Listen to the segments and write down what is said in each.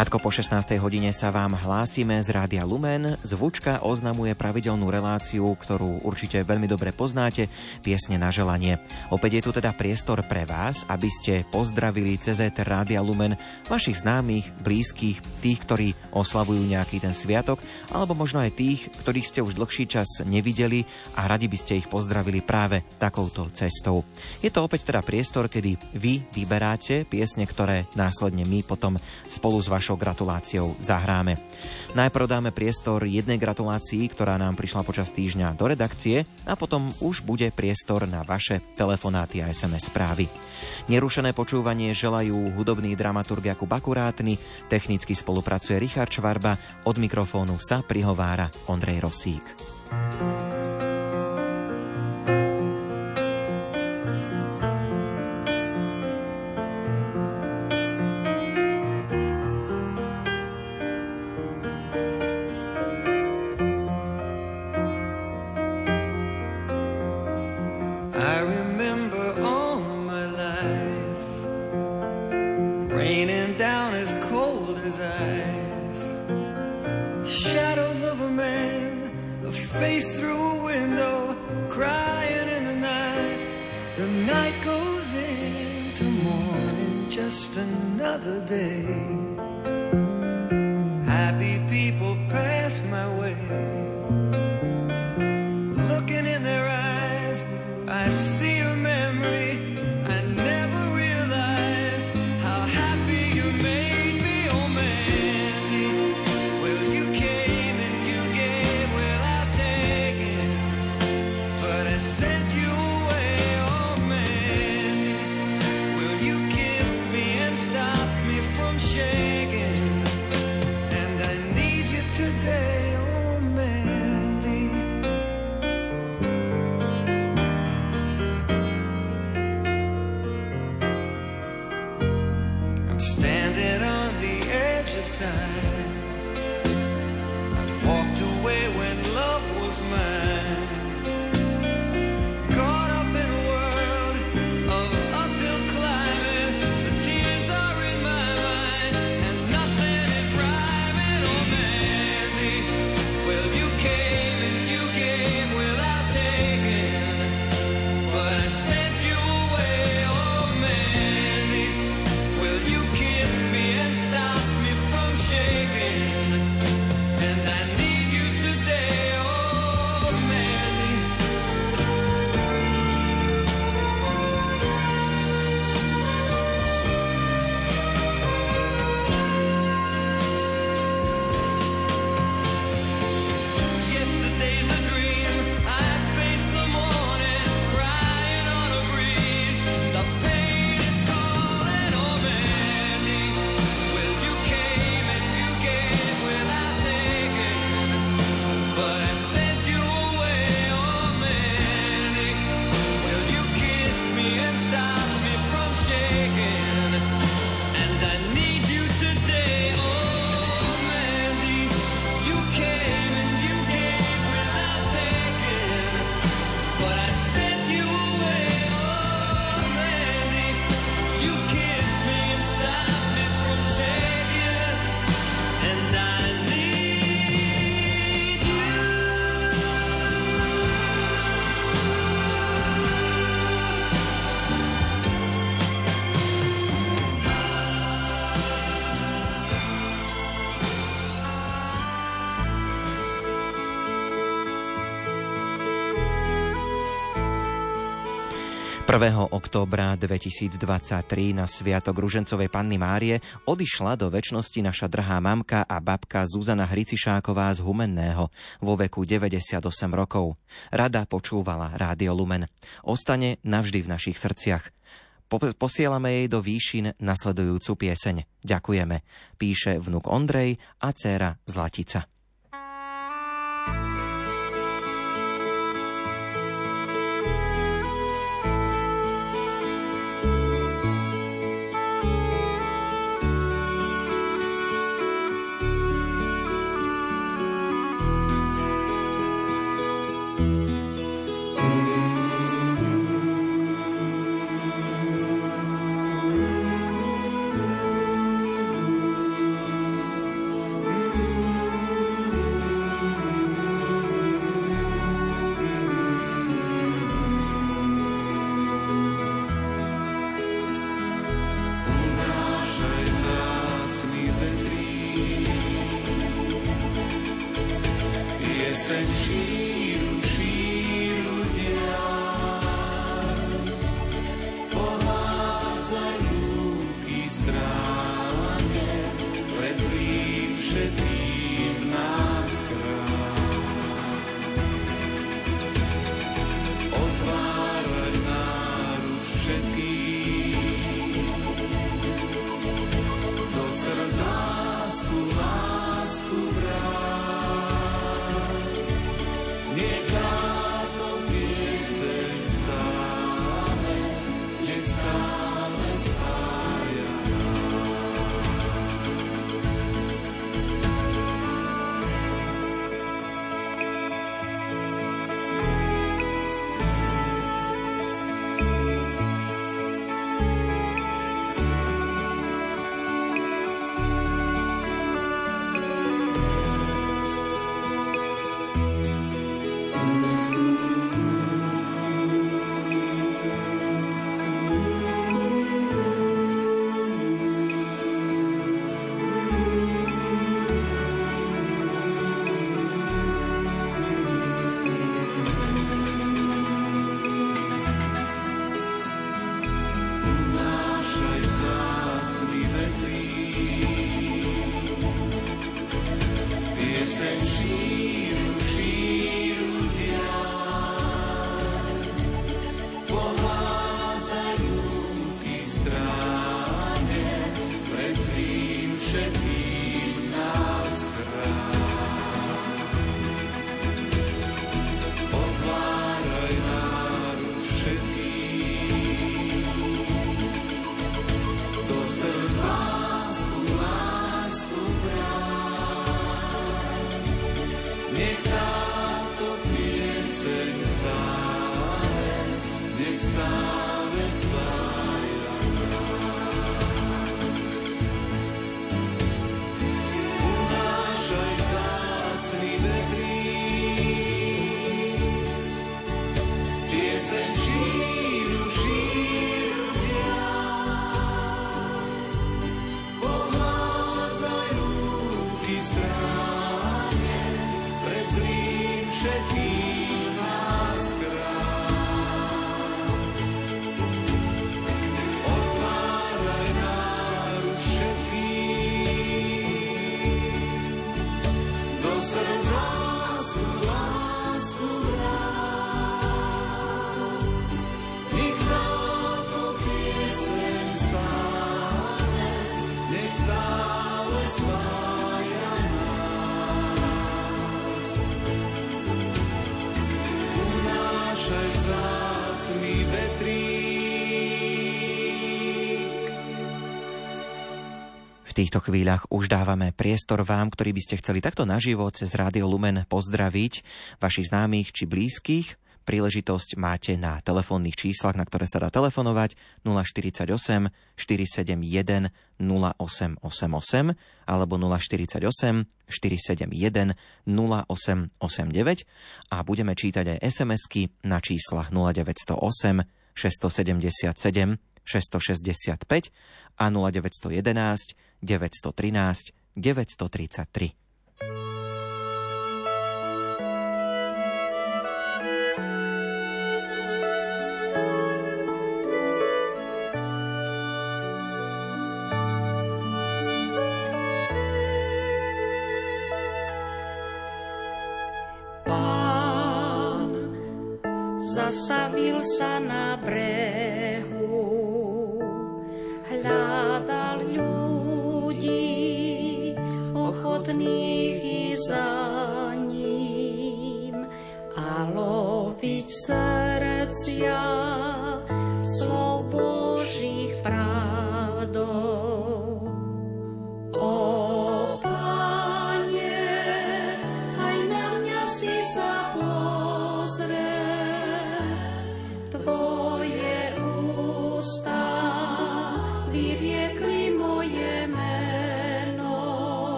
Krátko po 16. hodine sa vám hlásime z Rádia Lumen. Zvučka oznamuje pravidelnú reláciu, ktorú určite veľmi dobre poznáte, piesne na želanie. Opäť je tu teda priestor pre vás, aby ste pozdravili cez Rádia Lumen vašich známych, blízkych, tých, ktorí oslavujú nejaký ten sviatok, alebo možno aj tých, ktorých ste už dlhší čas nevideli a radi by ste ich pozdravili práve takouto cestou. Je to opäť teda priestor, kedy vy vyberáte piesne, ktoré následne my potom spolu s vašou gratuláciou zahráme. Najprv dáme priestor jednej gratulácii, ktorá nám prišla počas týždňa do redakcie a potom už bude priestor na vaše telefonáty a SMS správy. Nerušené počúvanie želajú hudobný dramaturg Jakub Akurátny, technicky spolupracuje Richard Čvarba, od mikrofónu sa prihovára Ondrej Rosík. Októbra 2023 na Sviatok Ružencovej Panny Márie odišla do väčšnosti naša drhá mamka a babka Zuzana Hricišáková z Humenného vo veku 98 rokov. Rada počúvala Rádio Lumen. Ostane navždy v našich srdciach. Posielame jej do výšin nasledujúcu pieseň. Ďakujeme, píše vnuk Ondrej a dcéra Zlatica. and she týchto chvíľach už dávame priestor vám, ktorí by ste chceli takto naživo cez Rádio Lumen pozdraviť vašich známych či blízkych. Príležitosť máte na telefónnych číslach, na ktoré sa dá telefonovať 048 471 0888 alebo 048 471 0889 a budeme čítať aj SMS-ky na číslach 0908 677 665 a 0911 913 933. zastavil sa na brehu, srdcia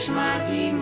chceš mať i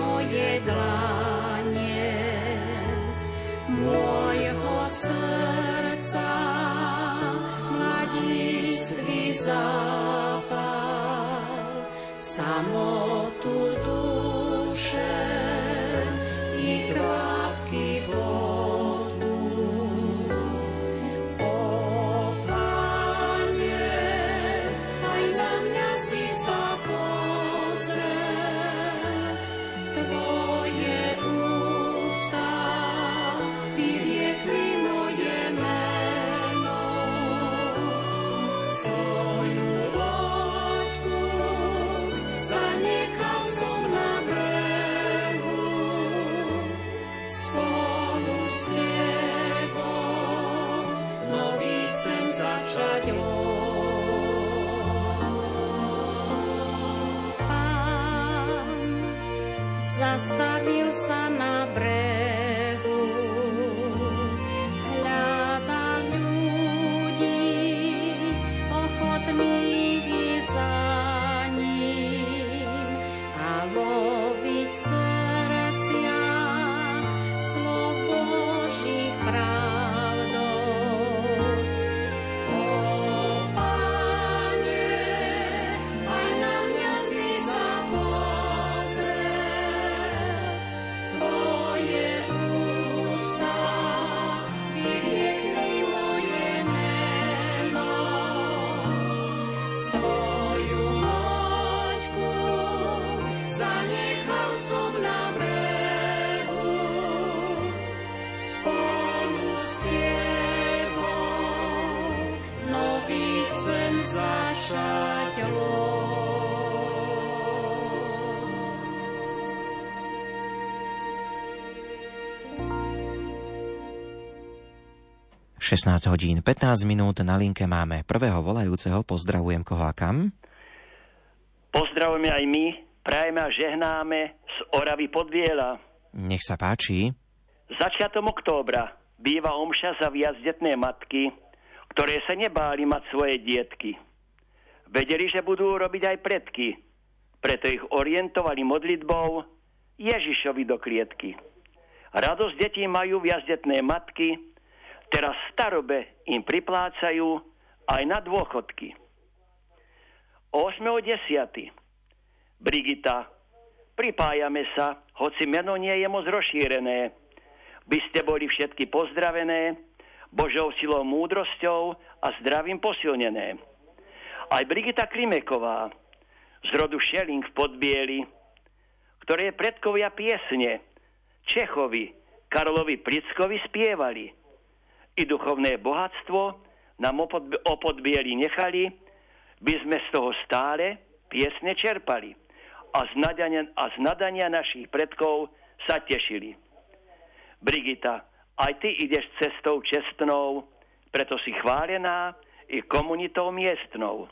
16 hodín 15 minút na linke máme prvého volajúceho. Pozdravujem koho a kam? Pozdravujeme aj my, prajeme a žehnáme z Oravy Podviela. Nech sa páči. Začiatom októbra býva omša za viacdetné matky, ktoré sa nebáli mať svoje dietky. Vedeli, že budú robiť aj predky, preto ich orientovali modlitbou Ježišovi do klietky. Radosť detí majú viacdetné matky, teraz starobe im priplácajú aj na dôchodky. 8.10. Brigita, pripájame sa, hoci meno nie je moc rozšírené. By ste boli všetky pozdravené, Božou silou múdrosťou a zdravím posilnené. Aj Brigita Klimeková z rodu Šeling v Podbieli, ktoré predkovia piesne Čechovi, Karolovi Prickovi spievali. I duchovné bohatstvo nám o Podbieli nechali, by sme z toho stále piesne čerpali a z nadania, a z nadania našich predkov sa tešili. Brigita, aj ty ideš cestou čestnou, preto si chválená i komunitou miestnou.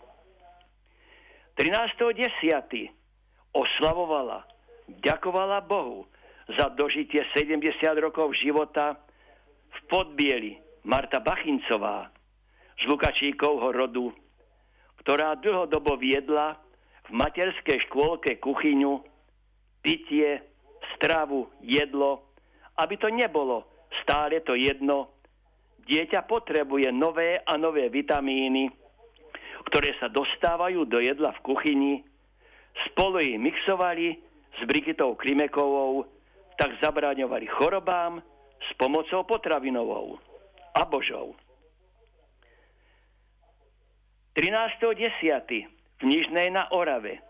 13.10. oslavovala, ďakovala Bohu za dožitie 70 rokov života v Podbieli Marta Bachincová z Lukačíkovho rodu, ktorá dlhodobo viedla v materskej škôlke kuchyňu, pitie, stravu, jedlo, aby to nebolo stále to jedno. Dieťa potrebuje nové a nové vitamíny, ktoré sa dostávajú do jedla v kuchyni, spolu ich mixovali s Brigitou Klimekovou, tak zabraňovali chorobám s pomocou potravinovou a božou. 13.10. v Nižnej na Orave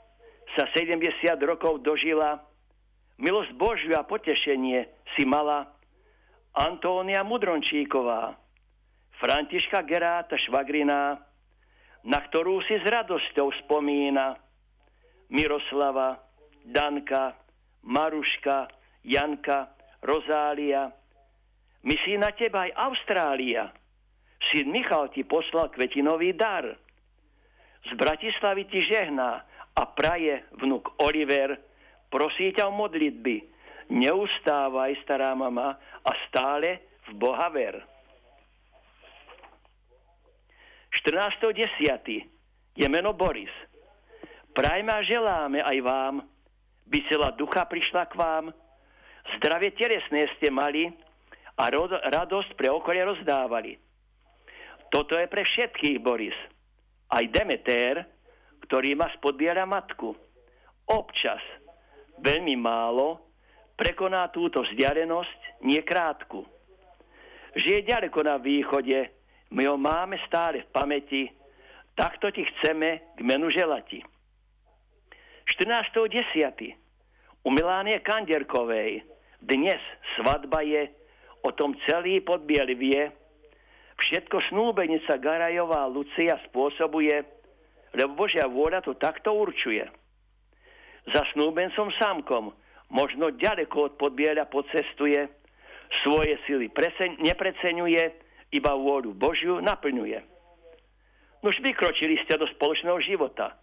sa 70 rokov dožila milosť Božiu a potešenie si mala Antónia Mudrončíková, Františka Geráta Švagriná, na ktorú si s radosťou spomína Miroslava, Danka, Maruška, Janka, Rozália. Myslí na teba aj Austrália. Syn Michal ti poslal kvetinový dar. Z Bratislavy ti žehná a praje vnuk Oliver, prosí ťa o modlitby. Neustávaj, stará mama, a stále v Boha ver. 14.10. je meno Boris. Prajme a želáme aj vám, by celá ducha prišla k vám, zdravie telesné ste mali a radosť pre okolie rozdávali. Toto je pre všetkých, Boris. Aj Demeter, ktorý ma spodbiera matku. Občas, veľmi málo, prekoná túto vzdialenosť niekrátku. Žije ďaleko na východe, my ho máme stále v pamäti, takto ti chceme k menu želati. 14.10. u Milánie Kanderkovej dnes svadba je, o tom celý podbiel vie, všetko snúbenica Garajová Lucia spôsobuje, lebo Božia vôľa to takto určuje. Za snúbencom sámkom možno ďaleko od podbieľa pocestuje, svoje sily presen- nepreceňuje, iba vôľu Božiu naplňuje. Nož vykročili ste do spoločného života.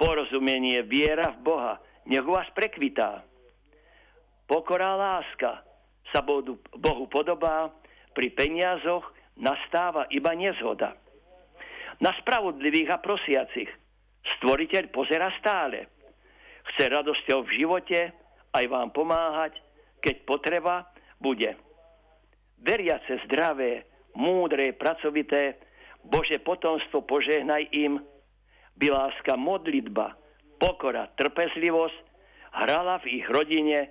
Porozumenie, viera v Boha, nech vás prekvitá. Pokora láska sa Bohu podobá, pri peniazoch nastáva iba nezhoda. Na spravodlivých a prosiacich stvoriteľ pozera stále. Chce radosťou v živote aj vám pomáhať, keď potreba bude. Veriace zdravé, múdre, pracovité, Bože potomstvo požehnaj im, by láska modlitba, pokora, trpezlivosť hrala v ich rodine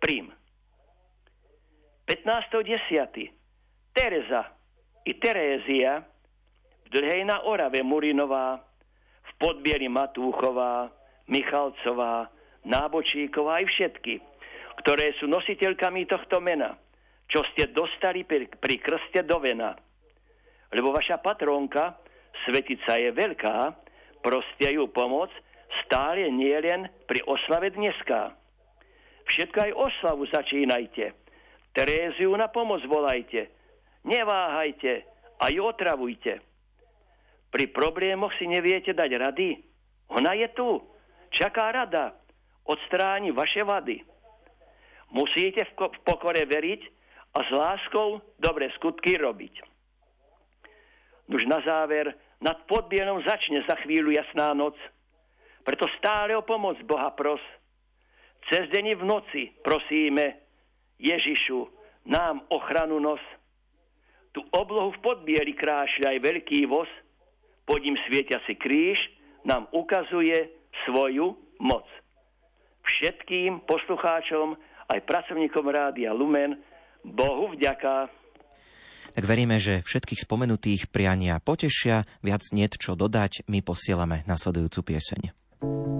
prim. 15.10. Tereza i Terézia v Dlhej na Orave Murinová, v Podbieri Matúchová, Michalcová, Nábočíková aj všetky, ktoré sú nositeľkami tohto mena – čo ste dostali pri, pri krste do vena. Lebo vaša patrónka, svetica je veľká, proste ju pomoc stále nie len pri oslave dneska. Všetko aj oslavu začínajte. Teréziu na pomoc volajte. Neváhajte a ju otravujte. Pri problémoch si neviete dať rady? Ona je tu. Čaká rada. Odstráni vaše vady. Musíte v pokore veriť a s láskou dobre skutky robiť. Už na záver, nad podbienom začne za chvíľu jasná noc. Preto stále o pomoc Boha pros. Cez deň v noci prosíme Ježišu, nám ochranu nos. Tu oblohu v podbieli krášľa aj veľký voz, pod ním si kríž nám ukazuje svoju moc. Všetkým poslucháčom, aj pracovníkom Rádia Lumen, Bohu vďaka tak veríme, že všetkých spomenutých priania potešia, viac niet čo dodať, my posielame nasledujúcu pieseň. Z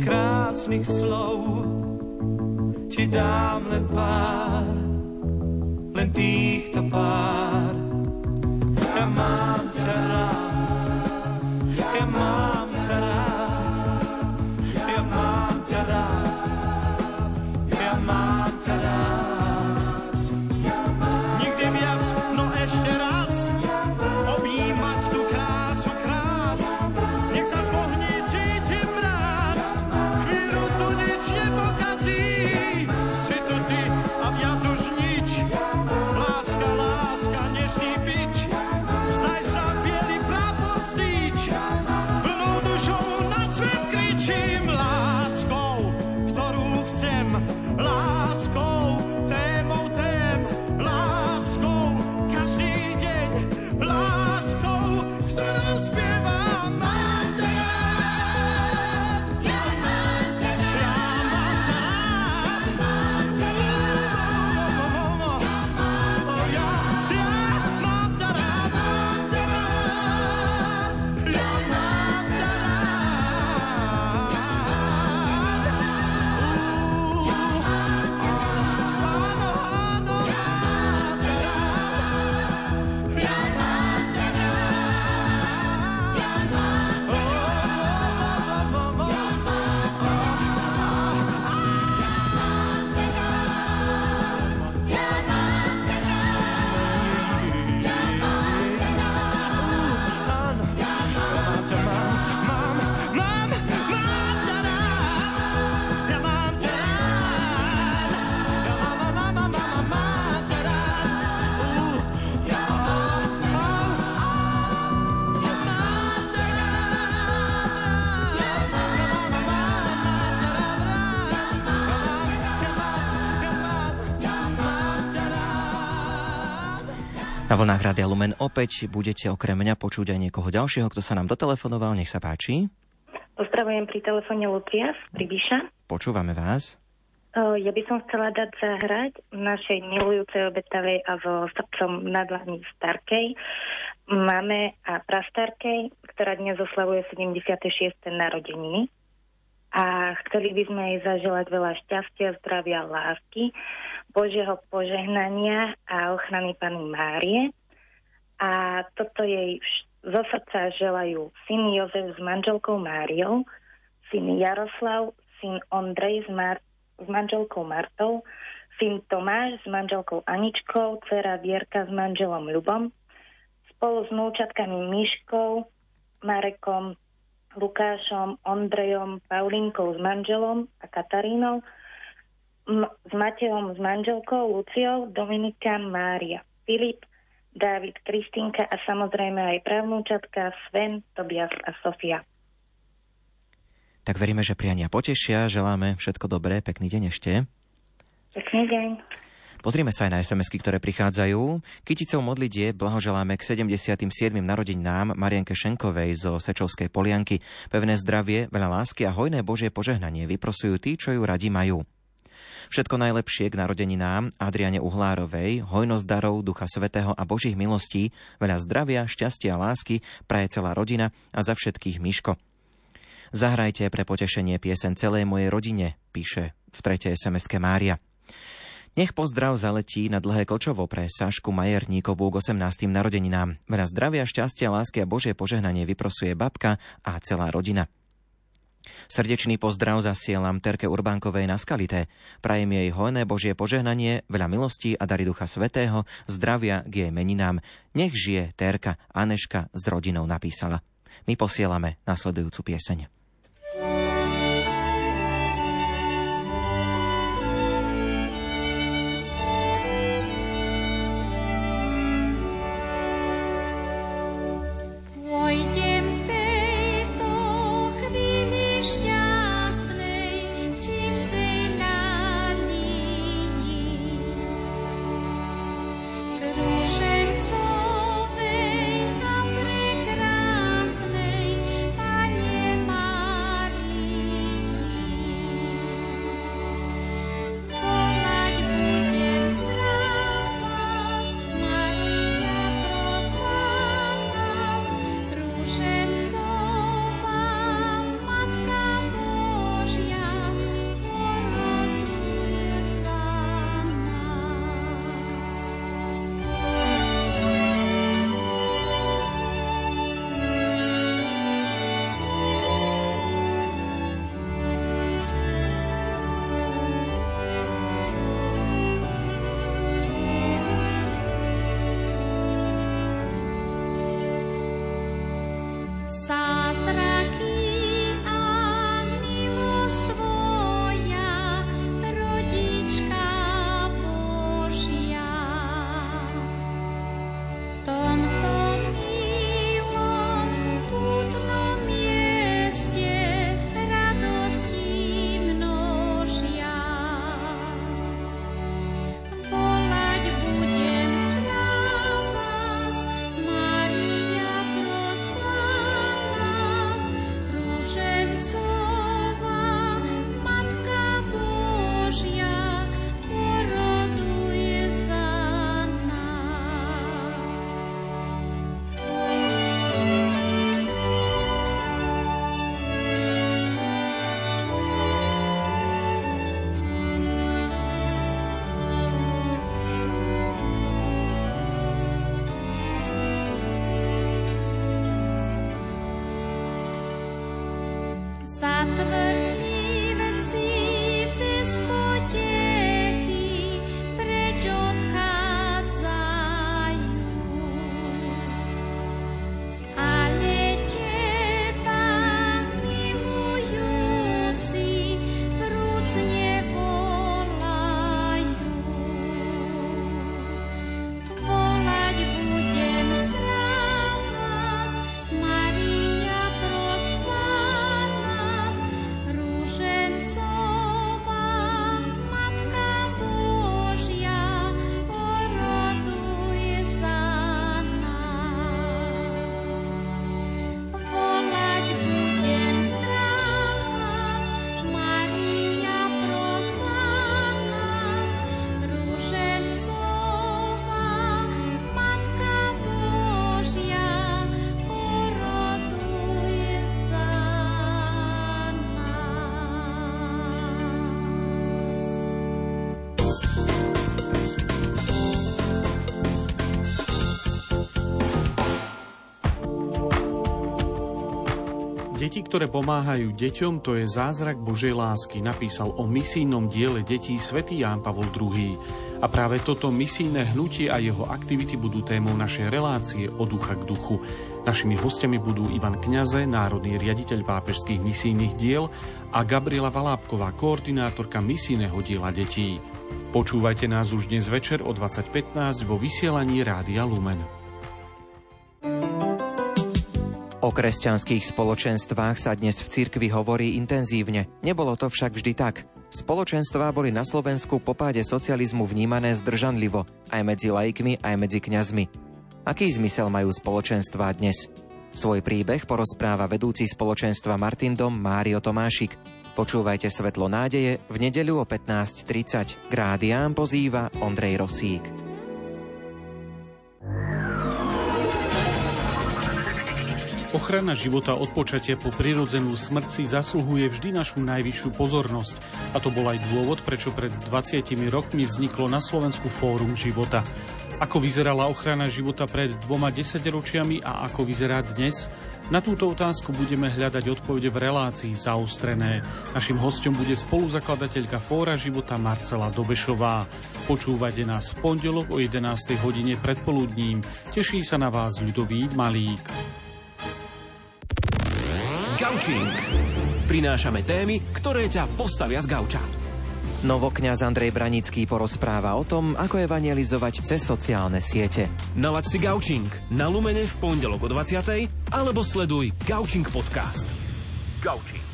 Krásnych slov ti dám len pár, len týchto pár. Radia Lumen opäť budete okrem mňa počuť aj niekoho ďalšieho, kto sa nám dotelefonoval. Nech sa páči. Pozdravujem pri telefóne Lucia z Pribiša. Počúvame vás. Ja by som chcela dať zahrať našej milujúcej obetavej a so srdcom na dlani starkej máme a prastarkej, ktorá dnes oslavuje 76. narodeniny. A chceli by sme jej zaželať veľa šťastia, zdravia, lásky, Božieho požehnania a ochrany Pany Márie. A toto jej zo srdca želajú syn Jozef s manželkou Máriou, syn Jaroslav, syn Ondrej s Mar- s manželkou Martou, syn Tomáš s manželkou Aničkou, dcera Vierka s manželom Ľubom, spolu s núčatkami Myškou, Marekom, Lukášom, Ondrejom, Paulinkou s manželom a Katarínou, M- s Matejom s manželkou Luciou, Dominika, Mária, Filip, Dávid, Kristínka a samozrejme aj pravnúčatka Sven, Tobias a Sofia. Tak veríme, že priania potešia. Želáme všetko dobré. Pekný deň ešte. Pekný deň. Pozrime sa aj na sms ktoré prichádzajú. Kyticou modlitie blahoželáme k 77. narodeninám Marienke Šenkovej zo Sečovskej polianky. Pevné zdravie, veľa lásky a hojné Božie požehnanie vyprosujú tí, čo ju radi majú. Všetko najlepšie k narodeninám Adriane Uhlárovej, hojnosť darov, Ducha Svetého a Božích milostí, veľa zdravia, šťastia a lásky praje celá rodina a za všetkých Miško. Zahrajte pre potešenie piesen celej mojej rodine, píše v tretej sms Mária. Nech pozdrav zaletí na dlhé klčovo pre Sašku Majerníkovú k 18. narodeninám. Veľa zdravia, šťastia, lásky a Božie požehnanie vyprosuje babka a celá rodina. Srdečný pozdrav zasielam Terke Urbánkovej na Skalité. Prajem jej hojné Božie požehnanie, veľa milostí a dary Ducha Svetého, zdravia k jej meninám. Nech žije Terka Aneška s rodinou napísala. My posielame nasledujúcu pieseň. Deti, ktoré pomáhajú deťom, to je zázrak Božej lásky, napísal o misijnom diele detí svätý Ján Pavol II. A práve toto misijné hnutie a jeho aktivity budú témou našej relácie od ducha k duchu. Našimi hostiami budú Ivan Kňaze, národný riaditeľ pápežských misijných diel a Gabriela Valábková, koordinátorka misijného diela detí. Počúvajte nás už dnes večer o 20.15 vo vysielaní Rádia Lumen. O kresťanských spoločenstvách sa dnes v cirkvi hovorí intenzívne. Nebolo to však vždy tak. Spoločenstvá boli na Slovensku po páde socializmu vnímané zdržanlivo, aj medzi laikmi, aj medzi kňazmi. Aký zmysel majú spoločenstvá dnes? Svoj príbeh porozpráva vedúci spoločenstva Martin Dom Mário Tomášik. Počúvajte Svetlo nádeje v nedeľu o 15.30. K pozýva Ondrej Rosík. Ochrana života od počatia po prirodzenú smrť si zasluhuje vždy našu najvyššiu pozornosť. A to bol aj dôvod, prečo pred 20 rokmi vzniklo na Slovensku Fórum života. Ako vyzerala ochrana života pred dvoma desaťročiami a ako vyzerá dnes? Na túto otázku budeme hľadať odpovede v relácii zaostrené. Našim hostom bude spoluzakladateľka Fóra života Marcela Dobešová. Počúvate nás v pondelok o 11. hodine predpoludním. Teší sa na vás ľudový Malík. Gaučing. Prinášame témy, ktoré ťa postavia z gauča. Novokňaz Andrej Branický porozpráva o tom, ako evangelizovať cez sociálne siete. Nalaď si Gaučing na Lumene v pondelok o 20. alebo sleduj Gaučing podcast. Gaučing.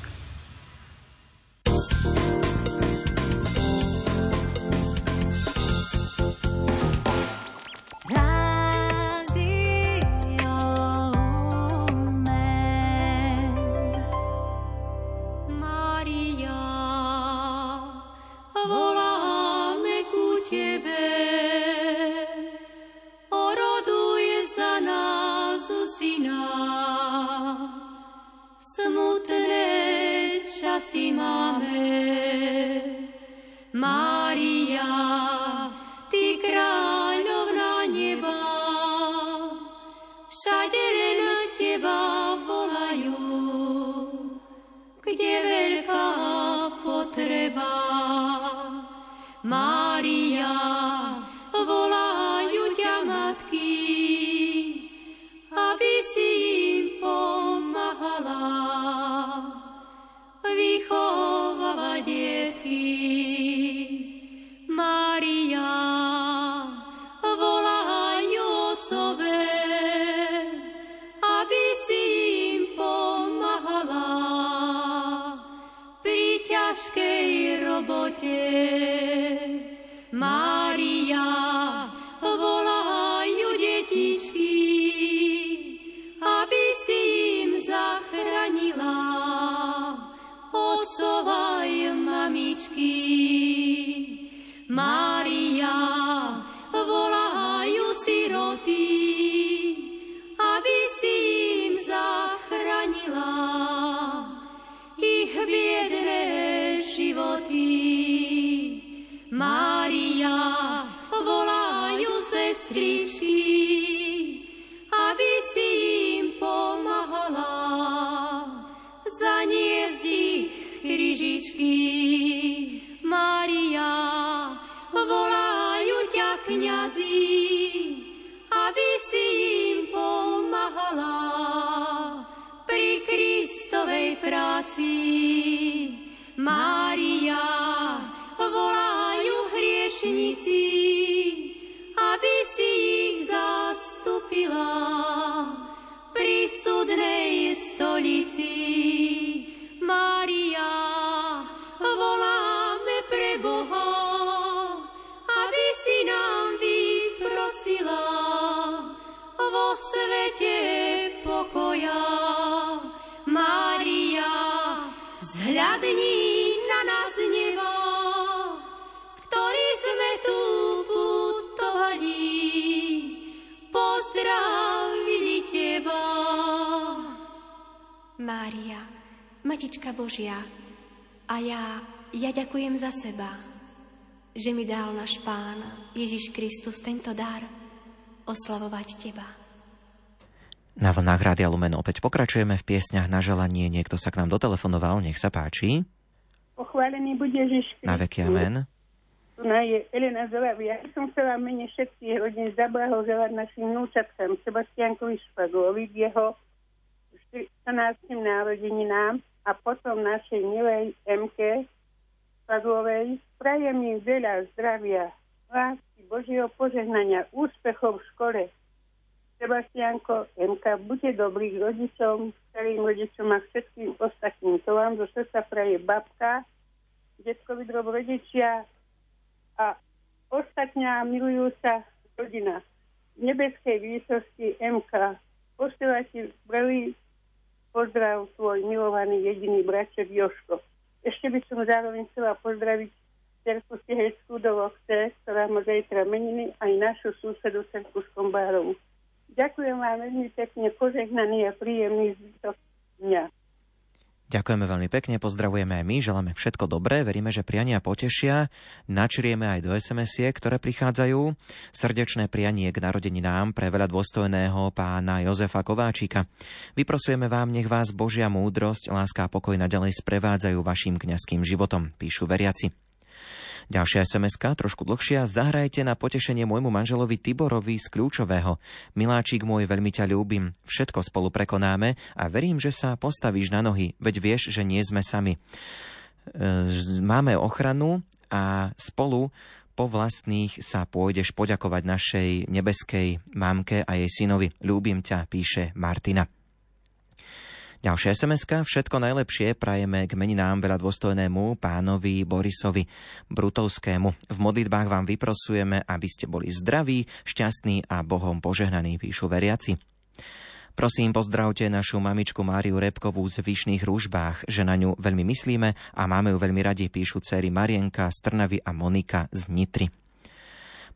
spasy máme. Mária, Ty kráľovná neba, všade len Teba volajú, kde veľká potreba. Mária, volajú ťa matky, aby si im pomáhala vychováva detky. Maria, volaj otcové, aby si im pomáhala pri ťažkej robote. Maria, Matička že mi dal náš Pán Ježiš Kristus tento dar oslavovať Teba. Na vlnách Rádia Lumen opäť pokračujeme v piesňach na želanie. Niekto sa k nám dotelefonoval, nech sa páči. Pochválený bude Ježiš Na veky amen. Tu na je Elena Zolavia. Ja som chcela mene všetkých rodín zablahoželať našim vnúčatkám Sebastiankovi Špaglovi k jeho 14. narodeninám a potom našej milej MK Špaglovej. Prajem im veľa zdravia, lásky, Božieho požehnania, úspechov v škole, Sebastianko, MK, buďte dobrý k rodičom, starým rodičom a všetkým ostatným. To vám zo srdca praje babka, detkovi drob rodičia a ostatňa milujúca rodina. Nebeskej výsosti MK posiela ti prvý pozdrav tvoj milovaný jediný braček Joško. Ešte by som zároveň chcela pozdraviť cerku Stiheckú do Vochce, ktorá má zajtra meniny, aj našu susedu cerku s Kombárovu. Ďakujem vám veľmi pekne, požehnaný a príjemný zbytok dňa. Ďakujeme veľmi pekne, pozdravujeme aj my, želáme všetko dobré, veríme, že priania potešia, načrieme aj do SMS-ie, ktoré prichádzajú. Srdečné prianie k narodeninám pre veľa dôstojného pána Jozefa Kováčika. Vyprosujeme vám, nech vás Božia múdrosť, láska a pokoj naďalej sprevádzajú vašim kňazským životom, píšu veriaci. Ďalšia sms trošku dlhšia. Zahrajte na potešenie môjmu manželovi Tiborovi z Kľúčového. Miláčik môj, veľmi ťa ľúbim. Všetko spolu prekonáme a verím, že sa postavíš na nohy, veď vieš, že nie sme sami. E, máme ochranu a spolu po vlastných sa pôjdeš poďakovať našej nebeskej mamke a jej synovi. Ľúbim ťa, píše Martina. Ďalšia sms Všetko najlepšie prajeme k meninám veľa dôstojnému pánovi Borisovi Brutovskému. V modlitbách vám vyprosujeme, aby ste boli zdraví, šťastní a Bohom požehnaní, píšu veriaci. Prosím, pozdravte našu mamičku Máriu Repkovú z Vyšných rúžbách, že na ňu veľmi myslíme a máme ju veľmi radi, píšu céry Marienka z a Monika z Nitry.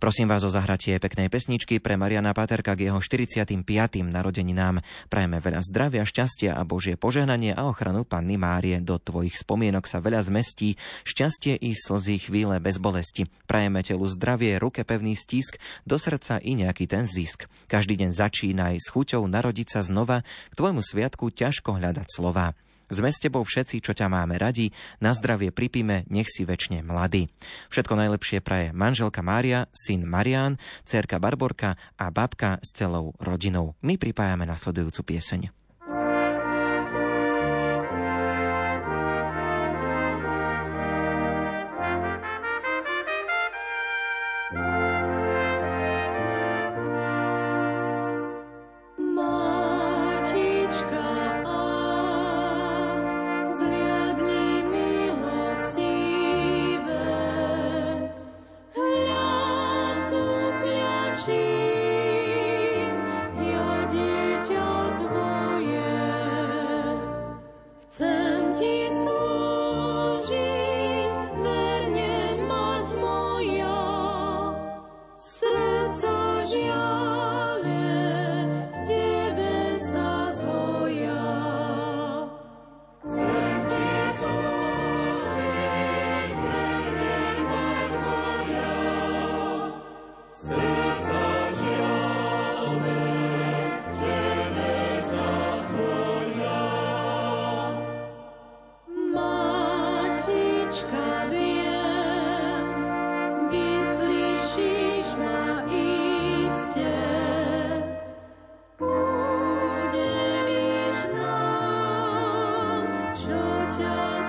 Prosím vás o zahratie peknej pesničky pre Mariana Paterka k jeho 45. narodeninám. Prajeme veľa zdravia, šťastia a Božie požehnanie a ochranu Panny Márie. Do tvojich spomienok sa veľa zmestí, šťastie i slzy chvíle bez bolesti. Prajeme telu zdravie, ruke pevný stisk, do srdca i nejaký ten zisk. Každý deň začínaj s chuťou narodiť sa znova, k tvojmu sviatku ťažko hľadať slova. Sme s tebou všetci, čo ťa máme radi, na zdravie pripíme, nech si väčšine mladý. Všetko najlepšie praje manželka Mária, syn Marián, cerka Barborka a babka s celou rodinou. My pripájame nasledujúcu pieseň.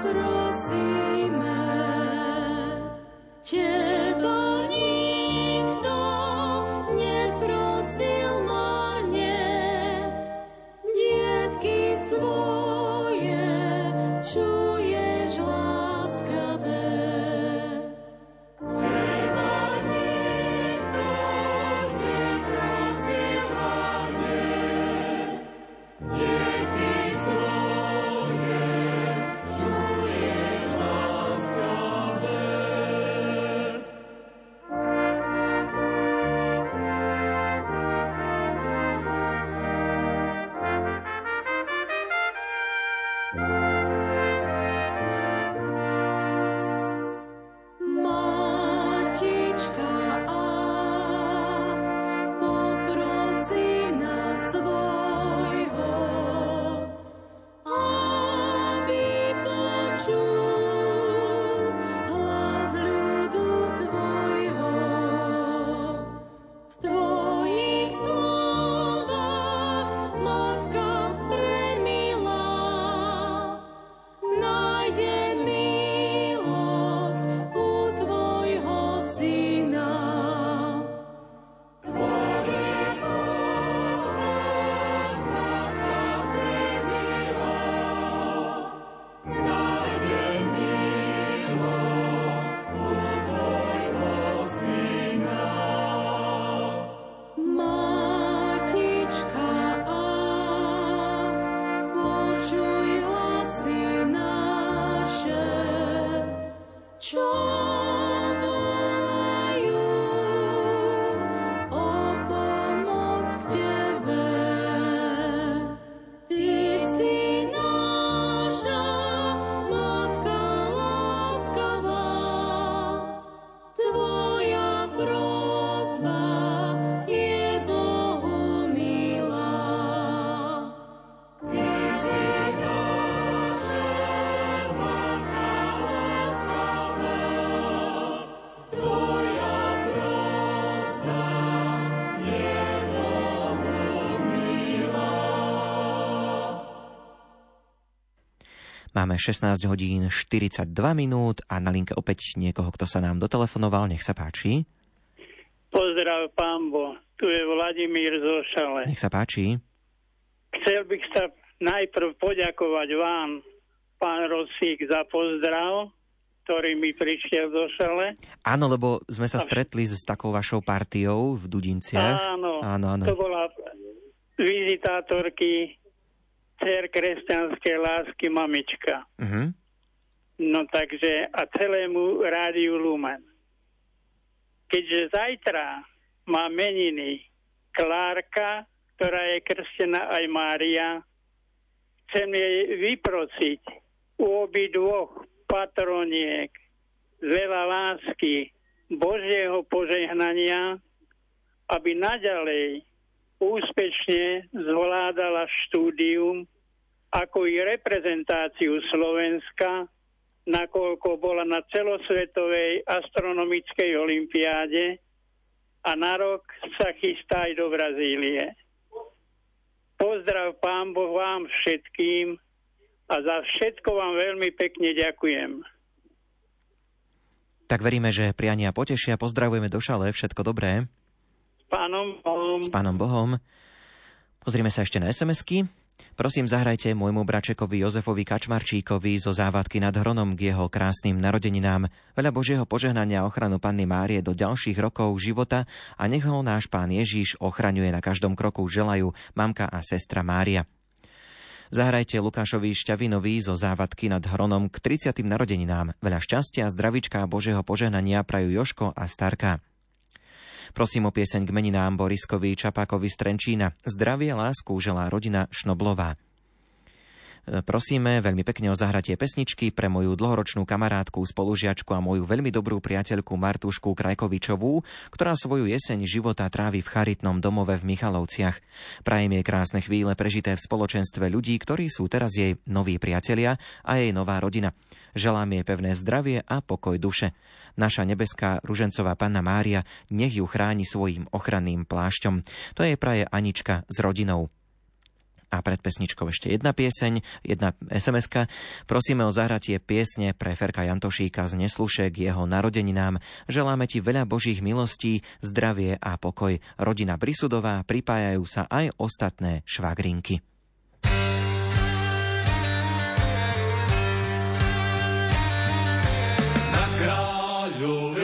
prosím. Máme 16 hodín 42 minút a na linke opäť niekoho, kto sa nám dotelefonoval. Nech sa páči. Pozdrav, Bo. Tu je Vladimír zo Šale. Nech sa páči. Chcel bych sa najprv poďakovať vám, pán Rosík, za pozdrav, ktorý mi prišiel do Šale. Áno, lebo sme sa stretli s takou vašou partiou v Dudinciach. Áno, áno, áno. to bola vizitátorky dcer kresťanskej lásky mamička. Uh-huh. No takže a celému rádiu Lumen. Keďže zajtra má meniny Klárka, ktorá je krstená aj Mária, chcem jej vyprosiť u obi dvoch patroniek veľa lásky, Božieho požehnania, aby naďalej úspešne zvládala štúdium ako i reprezentáciu Slovenska, nakoľko bola na celosvetovej astronomickej olimpiáde a na rok sa chystá aj do Brazílie. Pozdrav pán Boh vám všetkým a za všetko vám veľmi pekne ďakujem. Tak veríme, že priania potešia. Pozdravujeme do šale. Všetko dobré. S pánom Bohom. S pánom Bohom. Pozrime sa ešte na SMS-ky. Prosím, zahrajte môjmu bračekovi Jozefovi Kačmarčíkovi zo závadky nad Hronom k jeho krásnym narodeninám. Veľa Božieho požehnania a ochranu Panny Márie do ďalších rokov života a nech ho náš pán Ježíš ochraňuje na každom kroku, želajú mamka a sestra Mária. Zahrajte Lukášovi Šťavinovi zo závadky nad Hronom k 30. narodeninám. Veľa šťastia, zdravička a Božieho požehnania prajú Joško a Starka. Prosím o pieseň k meninám Boriskovi Čapákovi z Trenčína. Zdravie, lásku želá rodina Šnoblová. E, prosíme veľmi pekne o zahratie pesničky pre moju dlhoročnú kamarátku, spolužiačku a moju veľmi dobrú priateľku Martušku Krajkovičovú, ktorá svoju jeseň života trávi v charitnom domove v Michalovciach. Prajem jej krásne chvíle prežité v spoločenstve ľudí, ktorí sú teraz jej noví priatelia a jej nová rodina. Želám jej pevné zdravie a pokoj duše. Naša nebeská ružencová panna Mária nech ju chráni svojim ochranným plášťom. To je praje Anička s rodinou. A pred pesničkou ešte jedna pieseň, jedna sms -ka. Prosíme o zahratie piesne pre Ferka Jantošíka z Neslušek jeho narodeninám. Želáme ti veľa božích milostí, zdravie a pokoj. Rodina Brisudová pripájajú sa aj ostatné švagrinky. Na kráľovi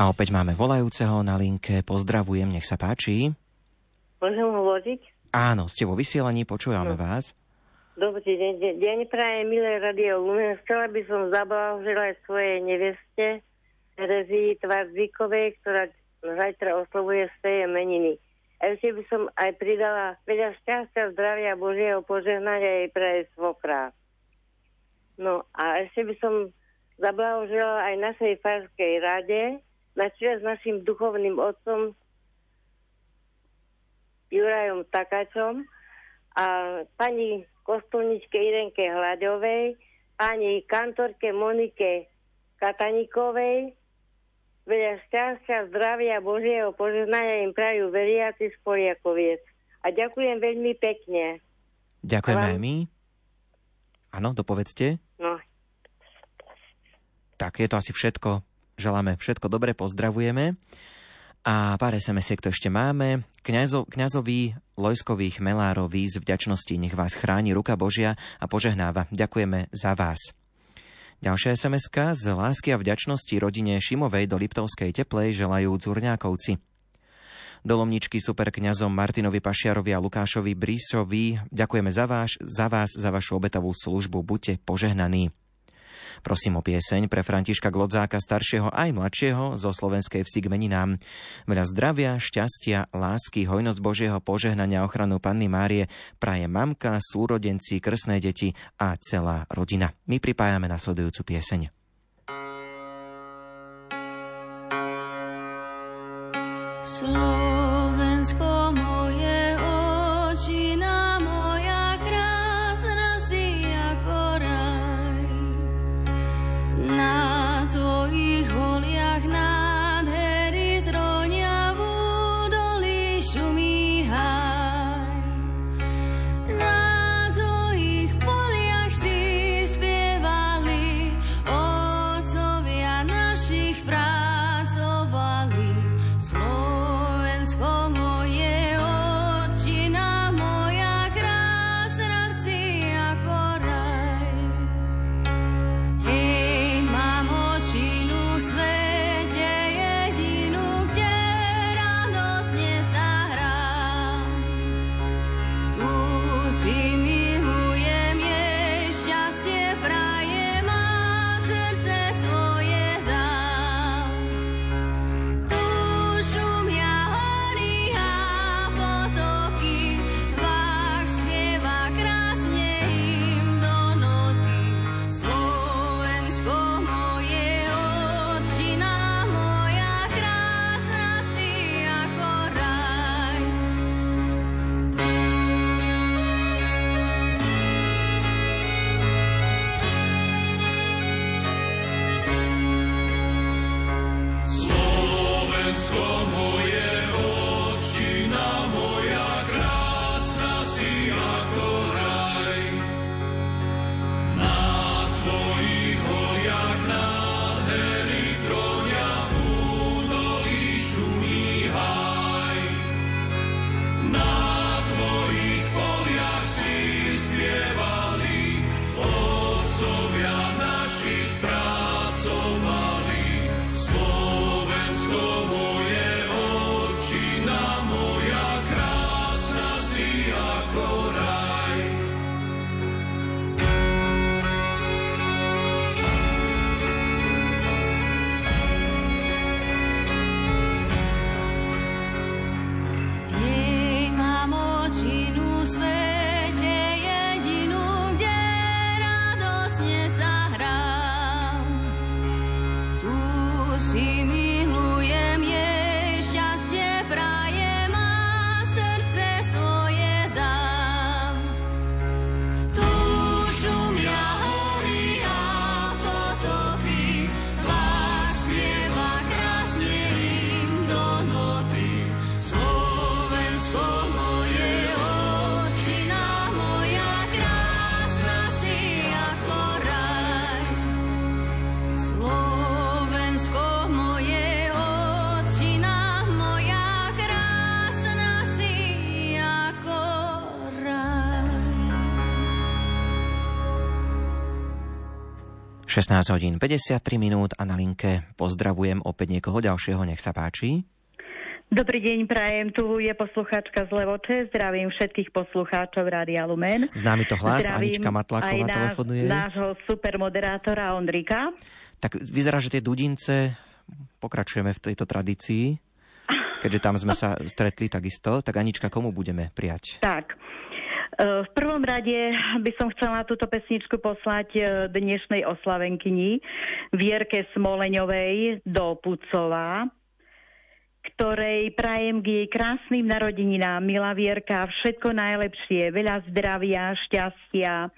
A opäť máme volajúceho na linke. Pozdravujem, nech sa páči. Môžem hovoriť? Áno, ste vo vysielaní, počúvame no. vás. Dobrý deň, deň praje, milé Radio Lumen. Chcela by som zablahoželať svojej neveste Terezii Tvardzíkovej, ktorá zajtra oslovuje svoje meniny. A ešte by som aj pridala veľa šťastia, zdravia, Božieho požehnania jej pre svokra. No a ešte by som zablahoželala aj našej farskej rade, na s našim duchovným otcom Jurajom Takačom a pani kostolničke Irenke Hľadovej, pani kantorke Monike Kataníkovej, veľa šťastia, zdravia, Božieho požehnania im prajú veriaci z Poliakoviec. A ďakujem veľmi pekne. Ďakujeme aj my. Áno, dopovedzte. No. Tak je to asi všetko. Želáme všetko dobre, pozdravujeme. A pár sms to ešte máme. Kňazo, kňazovi Lojskovi Chmelárovi z vďačnosti nech vás chráni ruka Božia a požehnáva. Ďakujeme za vás. Ďalšia sms z lásky a vďačnosti rodine Šimovej do Liptovskej teplej želajú Dzurňákovci. Dolomničky super kňazom Martinovi Pašiarovi a Lukášovi Brísovi. Ďakujeme za, vás, za vás, za vašu obetavú službu. Buďte požehnaní. Prosím o pieseň pre Františka Glodzáka staršieho aj mladšieho zo slovenskej vsi k meninám. Veľa zdravia, šťastia, lásky, hojnosť Božieho požehnania ochranu Panny Márie praje mamka, súrodenci, krsné deti a celá rodina. My pripájame nasledujúcu pieseň. Slovensko 16 hodín 53 minút a na linke pozdravujem opäť niekoho ďalšieho, nech sa páči. Dobrý deň, prajem, tu je poslucháčka z Levoče, zdravím všetkých poslucháčov Rádia Lumen. Z nami to hlas, zdravím Anička Matláková náš, telefonuje. nášho supermoderátora Ondrika. Tak vyzerá, že tie Dudince, pokračujeme v tejto tradícii, keďže tam sme sa stretli takisto, tak Anička, komu budeme prijať? Tak, v prvom rade by som chcela túto pesničku poslať e, dnešnej oslavenkyni Vierke Smoleňovej do Pucova, ktorej prajem k jej krásnym narodeninám, milá Vierka, všetko najlepšie, veľa zdravia, šťastia,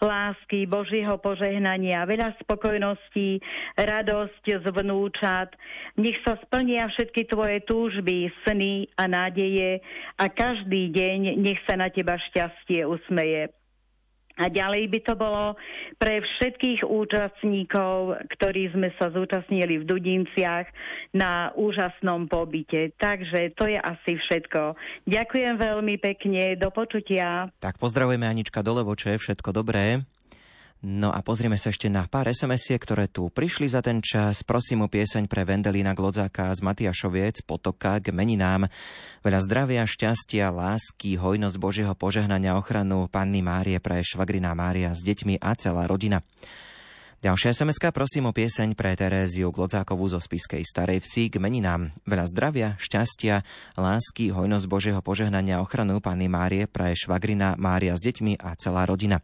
lásky, Božieho požehnania, veľa spokojností, radosť z vnúčat. Nech sa splnia všetky tvoje túžby, sny a nádeje a každý deň nech sa na teba šťastie usmeje. A ďalej by to bolo pre všetkých účastníkov, ktorí sme sa zúčastnili v Dudinciach na úžasnom pobyte. Takže to je asi všetko. Ďakujem veľmi pekne, do počutia. Tak pozdravujeme Anička Dolevoče, všetko dobré. No a pozrieme sa ešte na pár sms ktoré tu prišli za ten čas. Prosím o pieseň pre Vendelína Glodzáka z Matiašoviec, potoka k meninám. Veľa zdravia, šťastia, lásky, hojnosť Božieho požehnania, ochranu Panny Márie pre švagrina Mária s deťmi a celá rodina. Ďalšia sms prosím o pieseň pre Teréziu Glodzákovú zo Spiskej Starej Vsi k meninám. Veľa zdravia, šťastia, lásky, hojnosť Božieho požehnania, ochranu Panny Márie pre švagrina Mária s deťmi a celá rodina.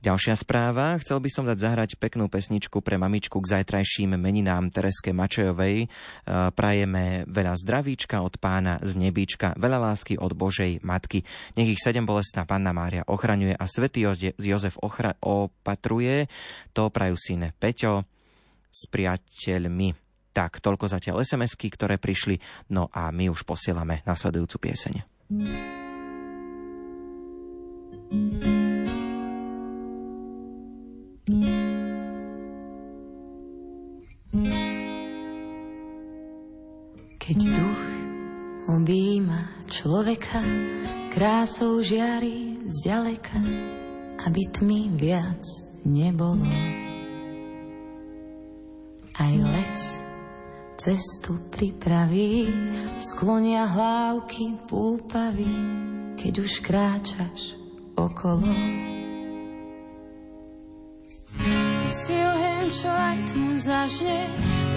Ďalšia správa. Chcel by som dať zahrať peknú pesničku pre mamičku k zajtrajším meninám Tereske Mačejovej. E, prajeme veľa zdravíčka od pána z nebíčka, veľa lásky od Božej Matky. Nech ich sedem bolestná Panna Mária ochraňuje a svätý Jozef ochra- opatruje. To prajú syn Peťo s priateľmi. Tak, toľko zatiaľ SMS-ky, ktoré prišli, no a my už posielame nasledujúcu pieseň. thank you Keď duch objíma človeka, krásou žiari zďaleka, aby tmy viac nebolo. Aj les cestu pripraví, sklonia hlávky púpavy, keď už kráčaš okolo. Ty si oheň, čo aj tmu zažne,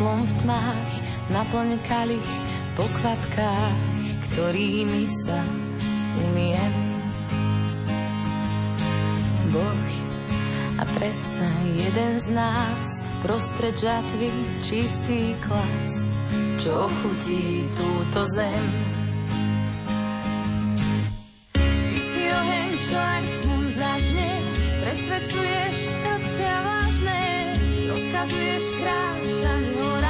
Svetlom v tmách, naplň kalich po kvapkách, ktorými sa umiem. Boh a predsa jeden z nás prostred žatvy čistý klas, čo chutí túto zem. Ty si oheň, čo aj tmu zažne, vážne, rozkazuješ kráčať rozkazuješ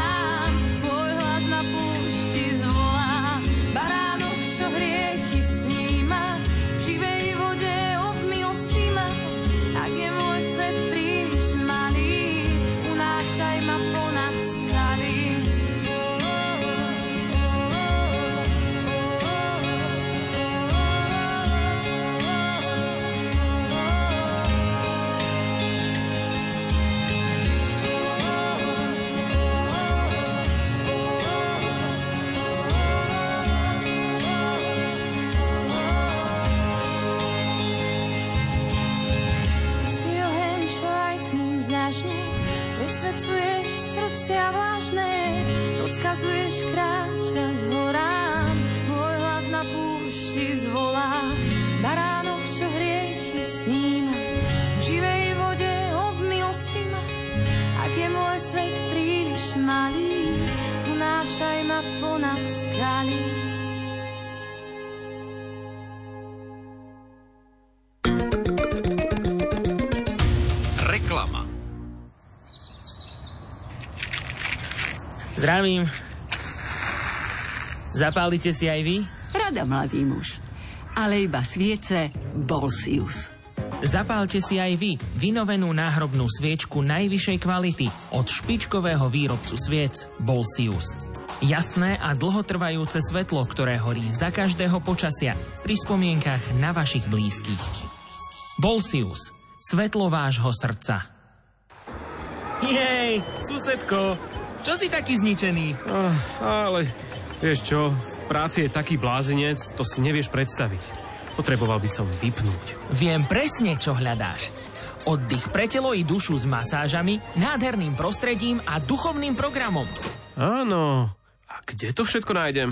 Zdravím. Zapálite si aj vy? Rada, mladý muž. Ale iba sviece Bolsius. Zapálte si aj vy vynovenú náhrobnú sviečku najvyššej kvality od špičkového výrobcu sviec Bolsius. Jasné a dlhotrvajúce svetlo, ktoré horí za každého počasia pri spomienkach na vašich blízkych. Bolsius. Svetlo vášho srdca. Jej, susedko, čo si taký zničený? Oh, ale vieš čo, v práci je taký blázinec, to si nevieš predstaviť. Potreboval by som vypnúť. Viem presne, čo hľadáš. Oddych pre telo i dušu s masážami, nádherným prostredím a duchovným programom. Áno. A kde to všetko nájdem?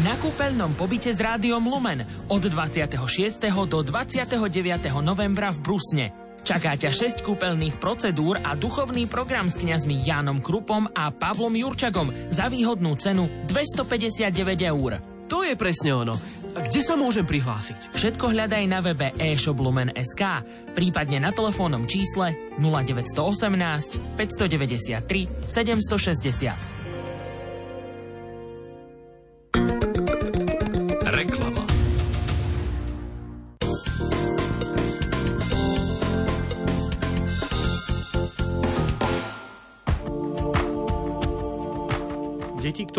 Na kúpeľnom pobyte s rádiom Lumen od 26. do 29. novembra v Brusne. Čaká ťa 6 kúpeľných procedúr a duchovný program s kňazmi Jánom Krupom a Pavlom Jurčagom za výhodnú cenu 259 eur. To je presne ono. Kde sa môžem prihlásiť? Všetko hľadaj na webe e-shoplumen.sk, prípadne na telefónnom čísle 0918 593 760.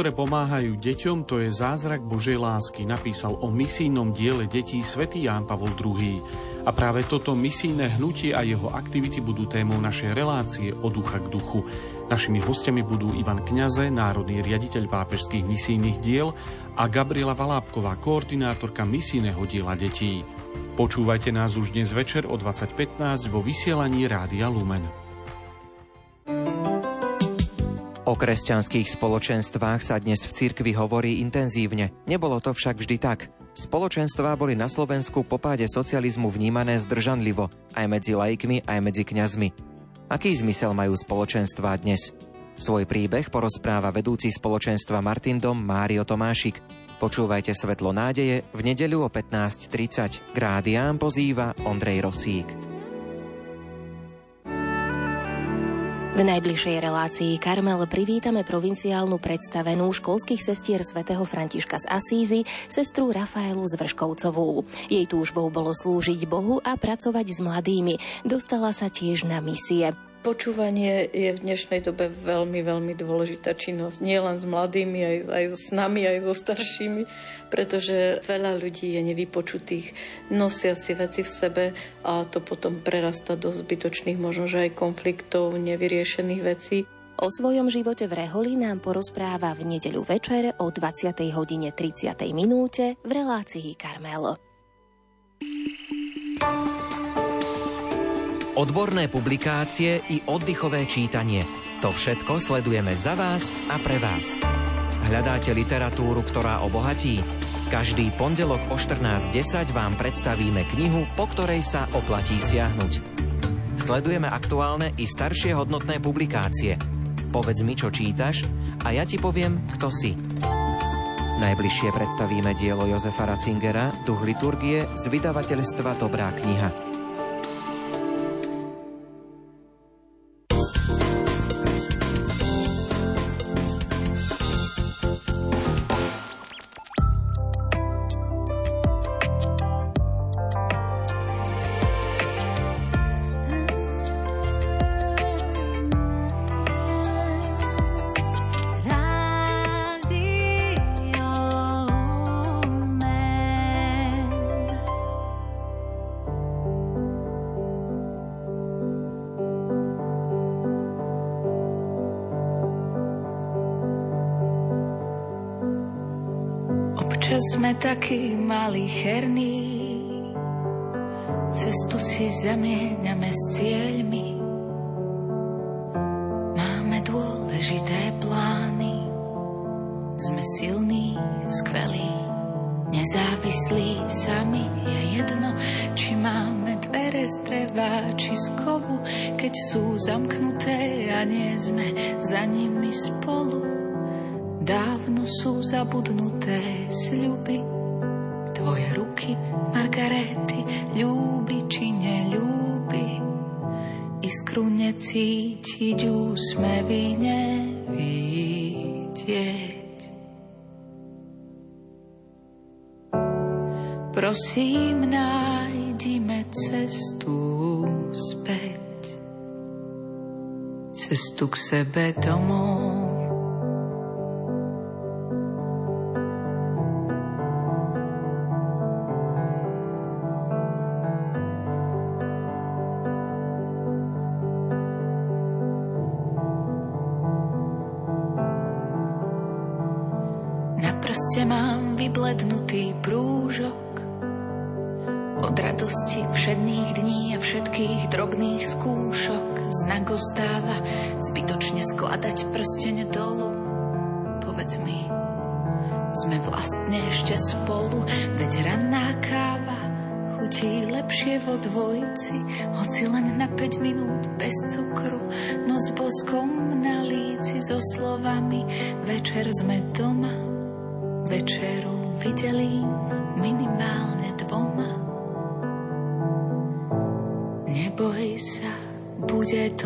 ktoré pomáhajú deťom, to je zázrak Božej lásky, napísal o misijnom diele detí svätý Ján Pavol II. A práve toto misijné hnutie a jeho aktivity budú témou našej relácie od ducha k duchu. Našimi hostiami budú Ivan Kňaze, národný riaditeľ pápežských misijných diel a Gabriela Valábková, koordinátorka misijného diela detí. Počúvajte nás už dnes večer o 20.15 vo vysielaní Rádia Lumen. O kresťanských spoločenstvách sa dnes v cirkvi hovorí intenzívne. Nebolo to však vždy tak. Spoločenstvá boli na Slovensku po páde socializmu vnímané zdržanlivo, aj medzi laikmi, aj medzi kňazmi. Aký zmysel majú spoločenstvá dnes? Svoj príbeh porozpráva vedúci spoločenstva Martin Dom Mário Tomášik. Počúvajte Svetlo nádeje v nedeľu o 15.30. K rádiám pozýva Ondrej Rosík. V najbližšej relácii Karmel privítame provinciálnu predstavenú školských sestier svätého Františka z Asízy, sestru Rafaelu Zvrškovcovú. Jej túžbou bolo slúžiť Bohu a pracovať s mladými. Dostala sa tiež na misie. Počúvanie je v dnešnej dobe veľmi, veľmi dôležitá činnosť. Nie len s mladými, aj, aj s nami, aj so staršími, pretože veľa ľudí je nevypočutých, nosia si veci v sebe a to potom prerasta do zbytočných, možno aj konfliktov, nevyriešených vecí. O svojom živote v Reholi nám porozpráva v nedeľu večer o 20. hodine 30. minúte v relácii Karmelo. Odborné publikácie i oddychové čítanie. To všetko sledujeme za vás a pre vás. Hľadáte literatúru, ktorá obohatí? Každý pondelok o 14.10 vám predstavíme knihu, po ktorej sa oplatí siahnuť. Sledujeme aktuálne i staršie hodnotné publikácie. Povedz mi, čo čítaš a ja ti poviem, kto si. Najbližšie predstavíme dielo Jozefa Ratzingera Duch liturgie z vydavateľstva Dobrá kniha. Cestu k sebe domov.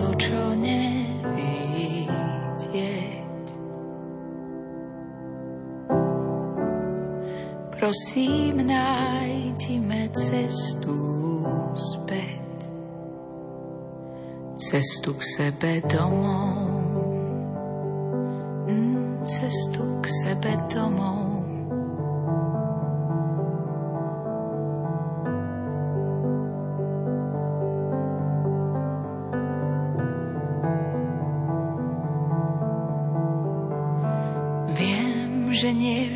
To, čo nevidieť. Prosím, nájdime cestu späť, cestu k sebe domov, mm, cestu k sebe domov.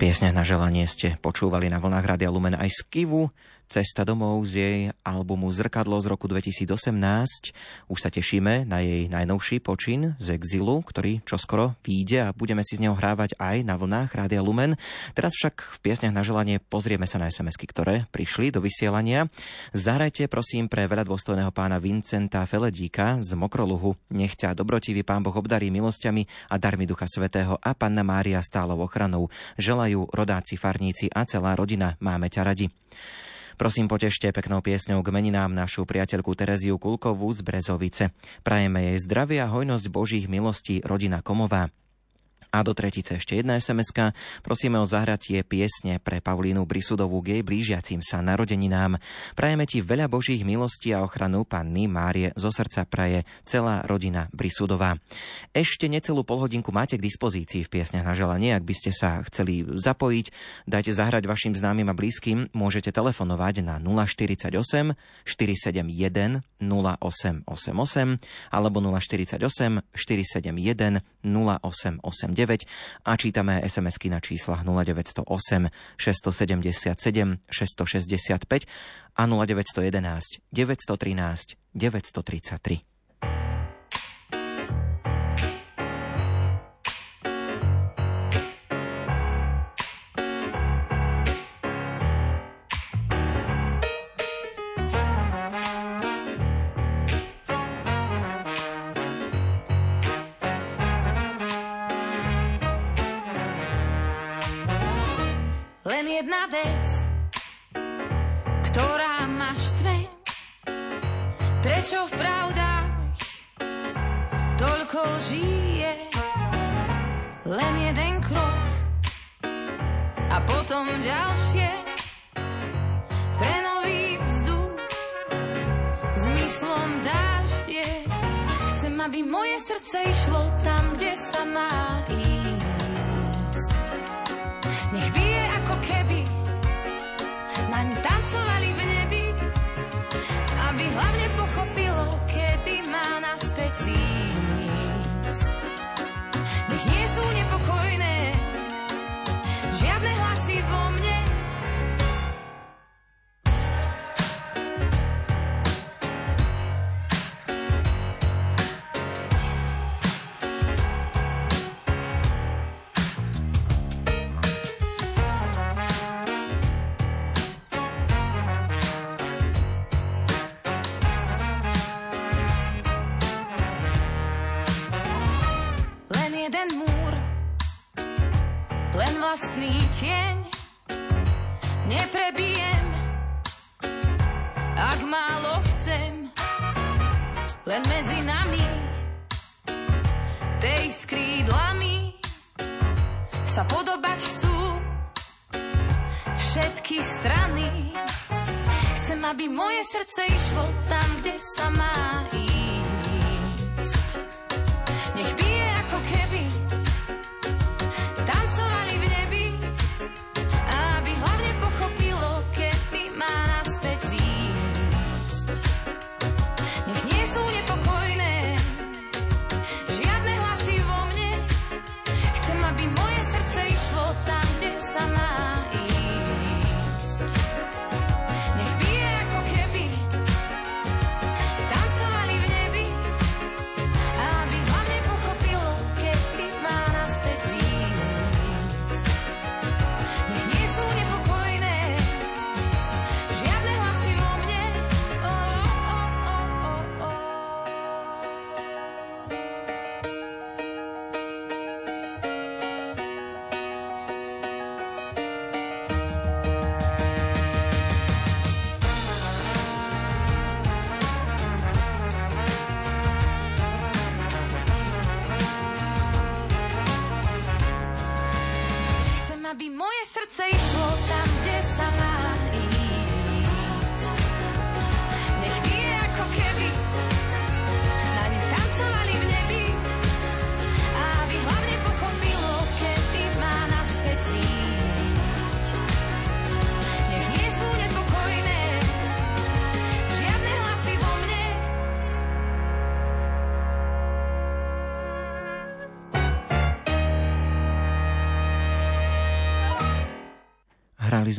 Piesne na želanie ste počúvali na vlnách Radia Lumen aj z Kivu, Cesta domov z jej albumu Zrkadlo z roku 2018. Už sa tešíme na jej najnovší počin z exilu, ktorý čoskoro vyjde a budeme si z neho hrávať aj na vlnách Rádia Lumen. Teraz však v piesňach na želanie pozrieme sa na sms ktoré prišli do vysielania. Zahrajte prosím pre veľa dôstojného pána Vincenta Feledíka z Mokroluhu. Nech ťa dobrotivý pán Boh obdarí milosťami a darmi Ducha Svetého a Panna Mária stálou ochranou. Želajú rodáci, farníci a celá rodina. Máme ťa radi. Prosím, potešte peknou piesňou k meninám našu priateľku Tereziu Kulkovú z Brezovice. Prajeme jej zdravie a hojnosť Božích milostí rodina Komová. A do tretice ešte jedna sms Prosíme o zahratie piesne pre Paulínu Brisudovú k jej blížiacim sa narodeninám. Prajeme ti veľa Božích milostí a ochranu Panny Márie zo srdca praje celá rodina Brisudová. Ešte necelú polhodinku máte k dispozícii v piesňach na želanie. Ak by ste sa chceli zapojiť, dajte zahrať vašim známym a blízkym, môžete telefonovať na 048 471 0888 alebo 048 471 0889 a čítame SMS-ky na číslach 0908 677 665 a 0911 913 933.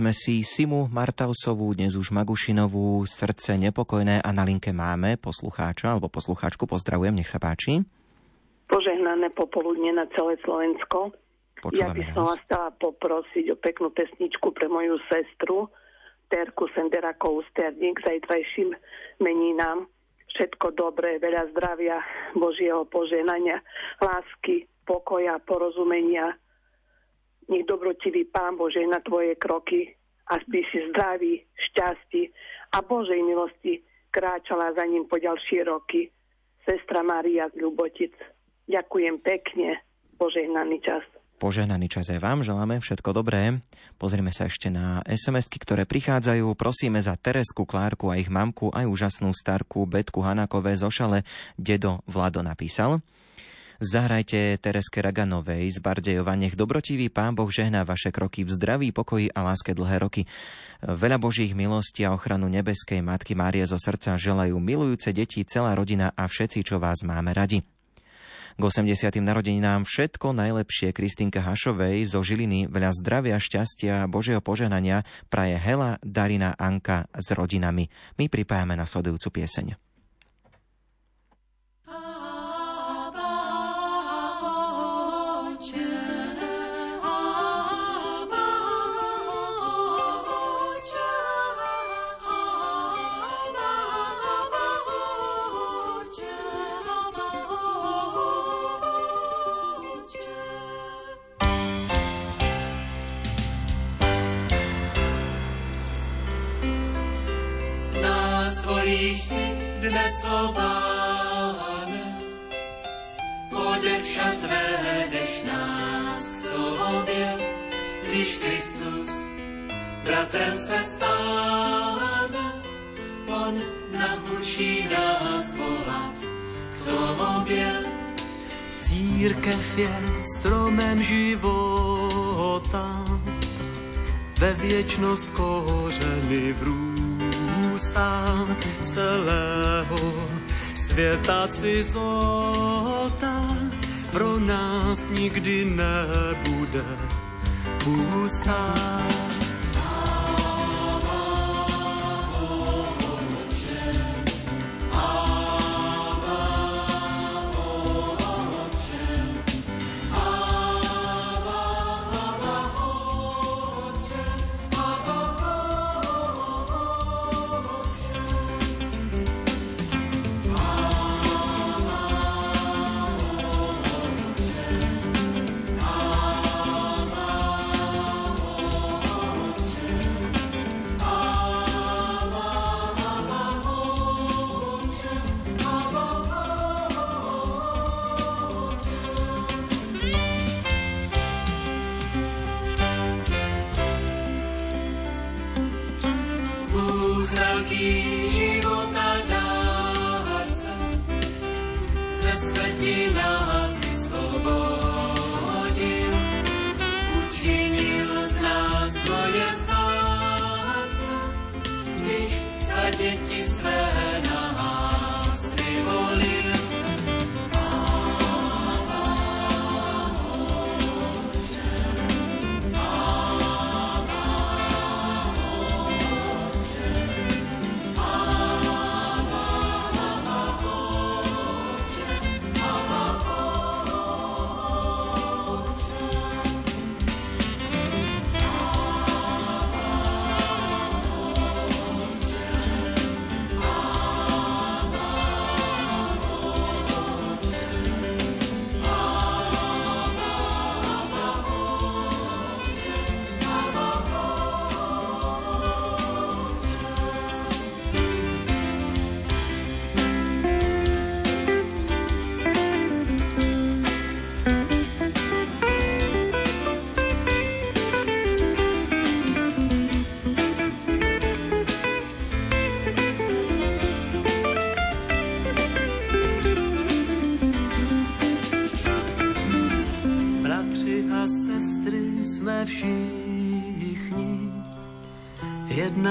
sme si Simu Martausovú, dnes už Magušinovú, Srdce nepokojné a na linke máme poslucháča alebo poslucháčku. Pozdravujem, nech sa páči. Požehnané popoludne na celé Slovensko. ja Počúvame by som vás. chcela poprosiť o peknú pesničku pre moju sestru Terku Senderakovú Sterník zajtrajším meninám. Všetko dobré, veľa zdravia, Božieho poženania, lásky, pokoja, porozumenia. Nech dobrotivý Pán Bože na tvoje kroky a by si zdravý, šťastí a Božej milosti kráčala za ním po ďalšie roky. Sestra Maria z Ľubotic. Ďakujem pekne. Požehnaný čas. Požehnaný čas aj vám, želáme všetko dobré. Pozrime sa ešte na SMS-ky, ktoré prichádzajú. Prosíme za Teresku, Klárku a ich mamku, aj úžasnú starku Betku Hanakové z Ošale. Dedo Vlado napísal. Zahrajte Tereske Raganovej z Bardejova. Nech dobrotivý Pán Boh žehná vaše kroky v zdraví, pokoji a láske dlhé roky. Veľa Božích milostí a ochranu nebeskej Matky Márie zo srdca želajú milujúce deti, celá rodina a všetci, čo vás máme radi. K 80. narodeninám všetko najlepšie Kristinka Hašovej zo Žiliny veľa zdravia, šťastia a Božieho požehnania praje Hela, Darina, Anka s rodinami. My pripájame na sledujúcu pieseň. Církev je stromem života, ve věčnost kořeny vrůstá celého světa cizota pro nás nikdy nebude pustá.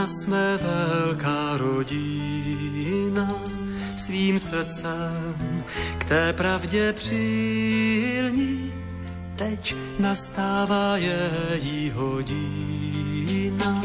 Jedna jsme velká rodina, svým srdcem k té pravdě přilní. Teď nastává její hodina.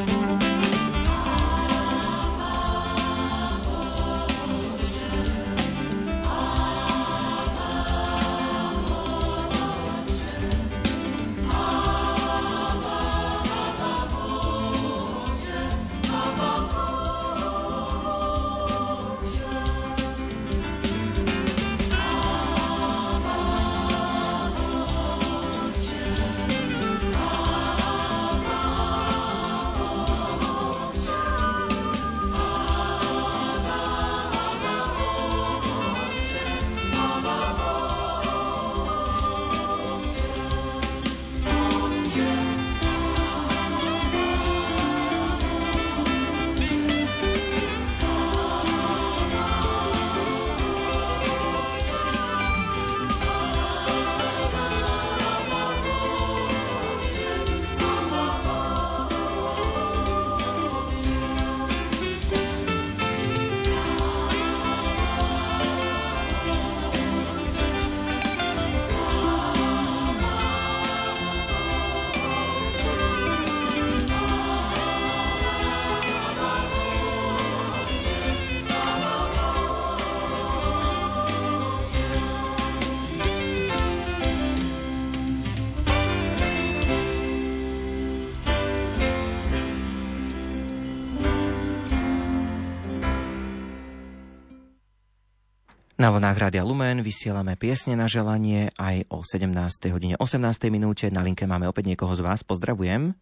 Na vlnách Rádia Lumen vysielame piesne na želanie aj o 17. hodine 18. minúte. Na linke máme opäť niekoho z vás. Pozdravujem.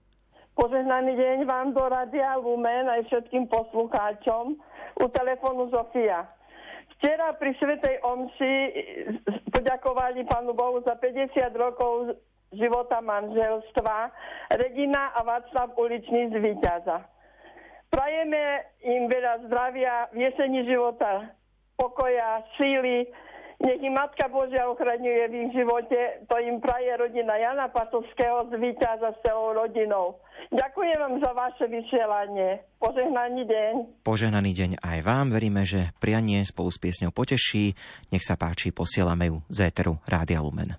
Požehnaný deň vám do Rádia Lumen aj všetkým poslucháčom. U telefónu Zofia. Včera pri Svetej Omši poďakovali Pánu Bohu za 50 rokov života manželstva Regina a Václav Uličný z Výťaza. Prajeme im veľa zdravia v jeseni života pokoja, síly. Nech im Matka Božia ochraňuje v ich živote. To im praje rodina Jana Patovského z Víťaza s celou rodinou. Ďakujem vám za vaše vysielanie. Požehnaný deň. Požehnaný deň aj vám. Veríme, že prianie spolu s piesňou poteší. Nech sa páči, posielame ju z éteru Rádia Lumen.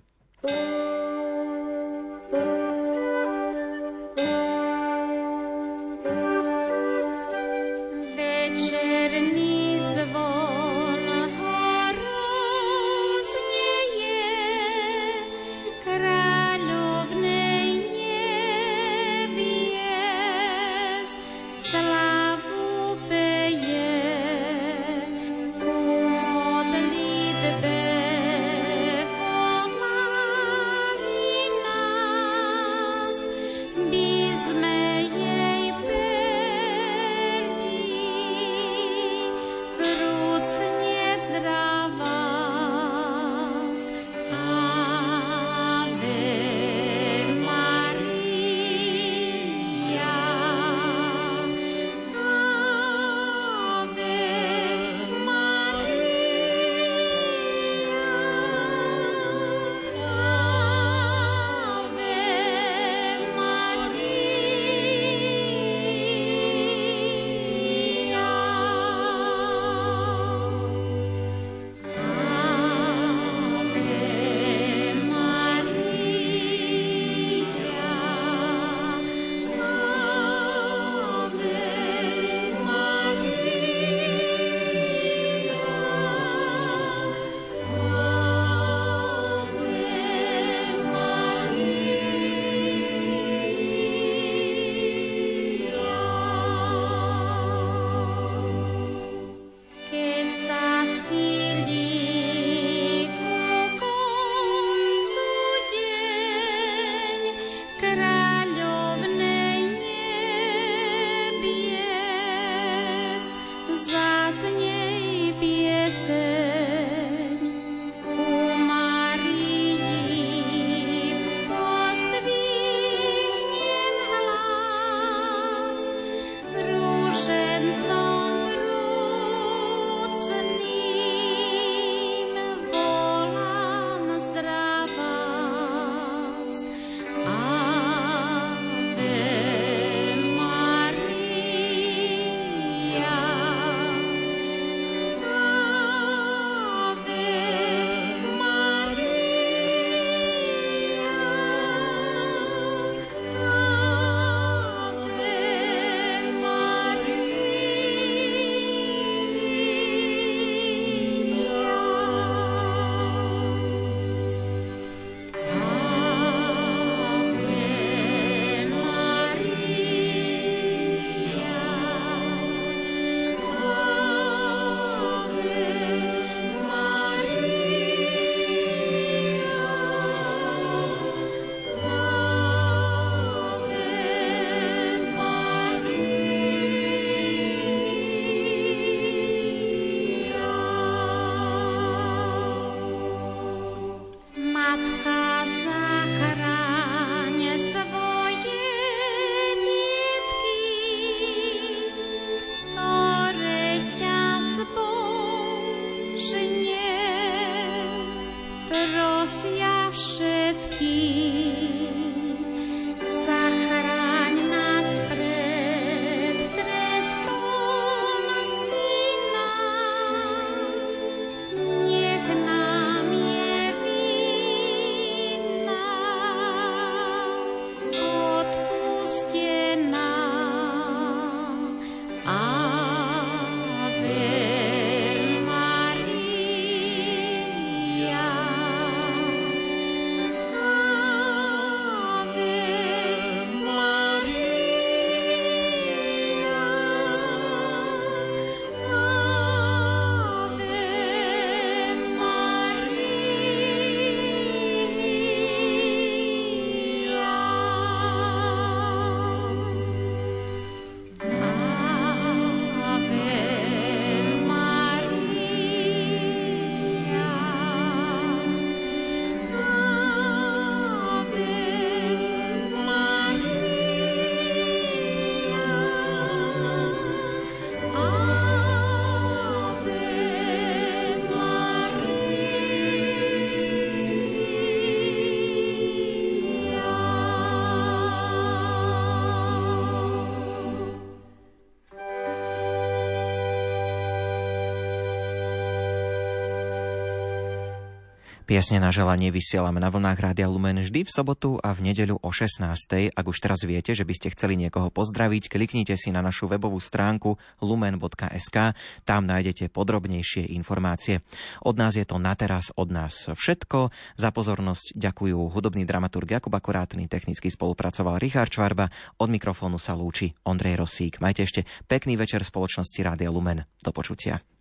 Piesne na želanie vysielame na vlnách Rádia Lumen vždy v sobotu a v nedeľu o 16. Ak už teraz viete, že by ste chceli niekoho pozdraviť, kliknite si na našu webovú stránku lumen.sk, tam nájdete podrobnejšie informácie. Od nás je to na teraz, od nás všetko. Za pozornosť ďakujú hudobný dramaturg Jakub Akurátny, technicky spolupracoval Richard Čvarba, od mikrofónu sa lúči Ondrej Rosík. Majte ešte pekný večer spoločnosti Rádia Lumen. Do počutia.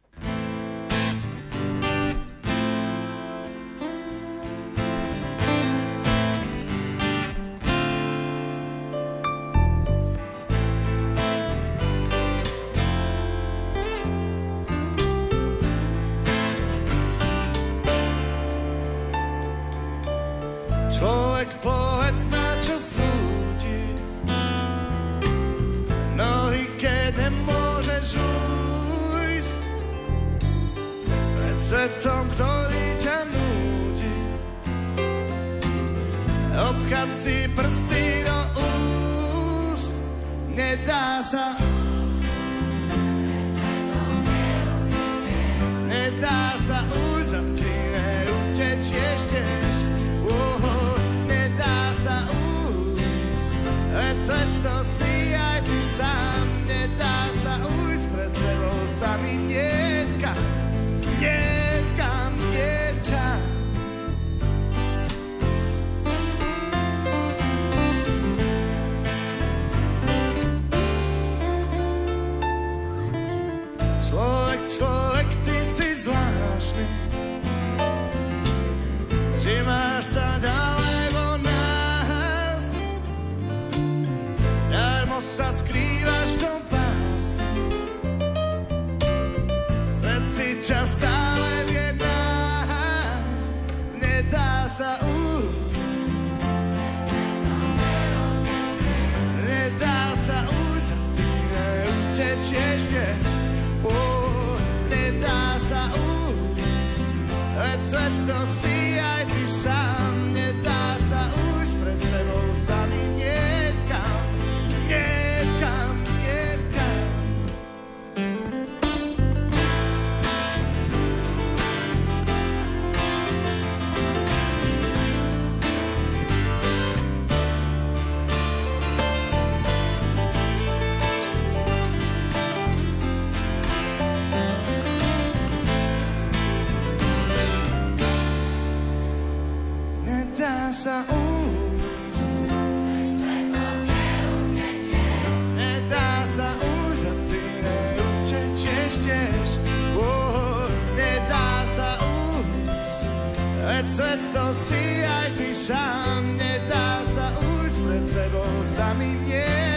Svet to si aj ty sám. Nedá sa už pred sebou samým nietkam.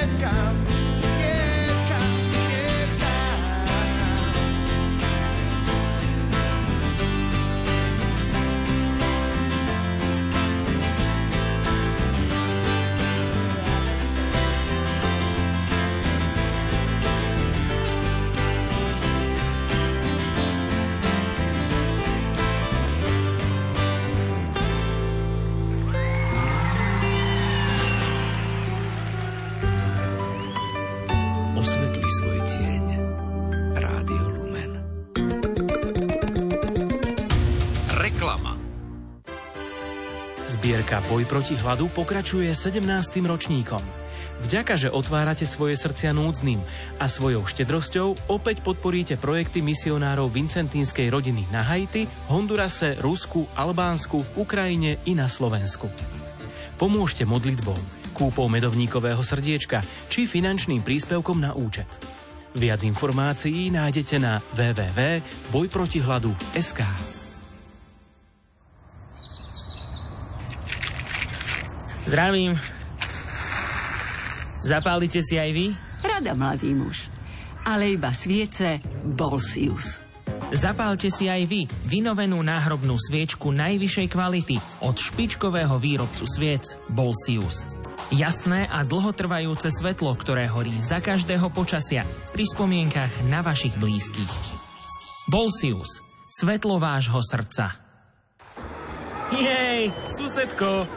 Zbierka Boj proti hladu pokračuje 17. ročníkom. Vďaka, že otvárate svoje srdcia núdznym a svojou štedrosťou opäť podporíte projekty misionárov Vincentínskej rodiny na Haiti, Hondurase, Rusku, Albánsku, Ukrajine i na Slovensku. Pomôžte modlitbou, kúpou medovníkového srdiečka či finančným príspevkom na účet. Viac informácií nájdete na www.bojprotihladu.sk. Zdravím. Zapálite si aj vy? Rada, mladý muž. Ale iba sviece Bolsius. Zapálte si aj vy vynovenú náhrobnú sviečku najvyššej kvality od špičkového výrobcu sviec Bolsius. Jasné a dlhotrvajúce svetlo, ktoré horí za každého počasia pri spomienkach na vašich blízkych. Bolsius. Svetlo vášho srdca. Jej, susedko,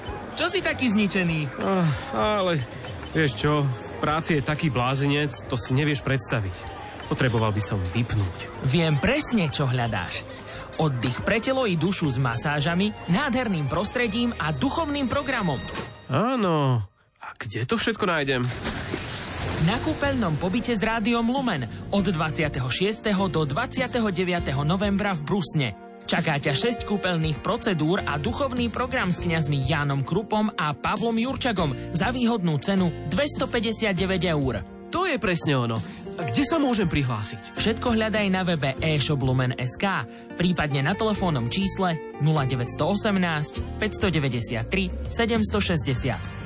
čo si taký zničený? Uh, ale vieš čo, v práci je taký blázinec, to si nevieš predstaviť. Potreboval by som vypnúť. Viem presne, čo hľadáš. Oddych pre telo i dušu s masážami, nádherným prostredím a duchovným programom. Áno. A kde to všetko nájdem? Na kúpeľnom pobyte s rádiom Lumen od 26. do 29. novembra v Brusne. Čaká ťa 6 kúpeľných procedúr a duchovný program s kňazmi Jánom Krupom a Pavlom Jurčagom za výhodnú cenu 259 eur. To je presne ono. Kde sa môžem prihlásiť? Všetko hľadaj na webe e-shoplumen.sk, prípadne na telefónnom čísle 0918 593 760.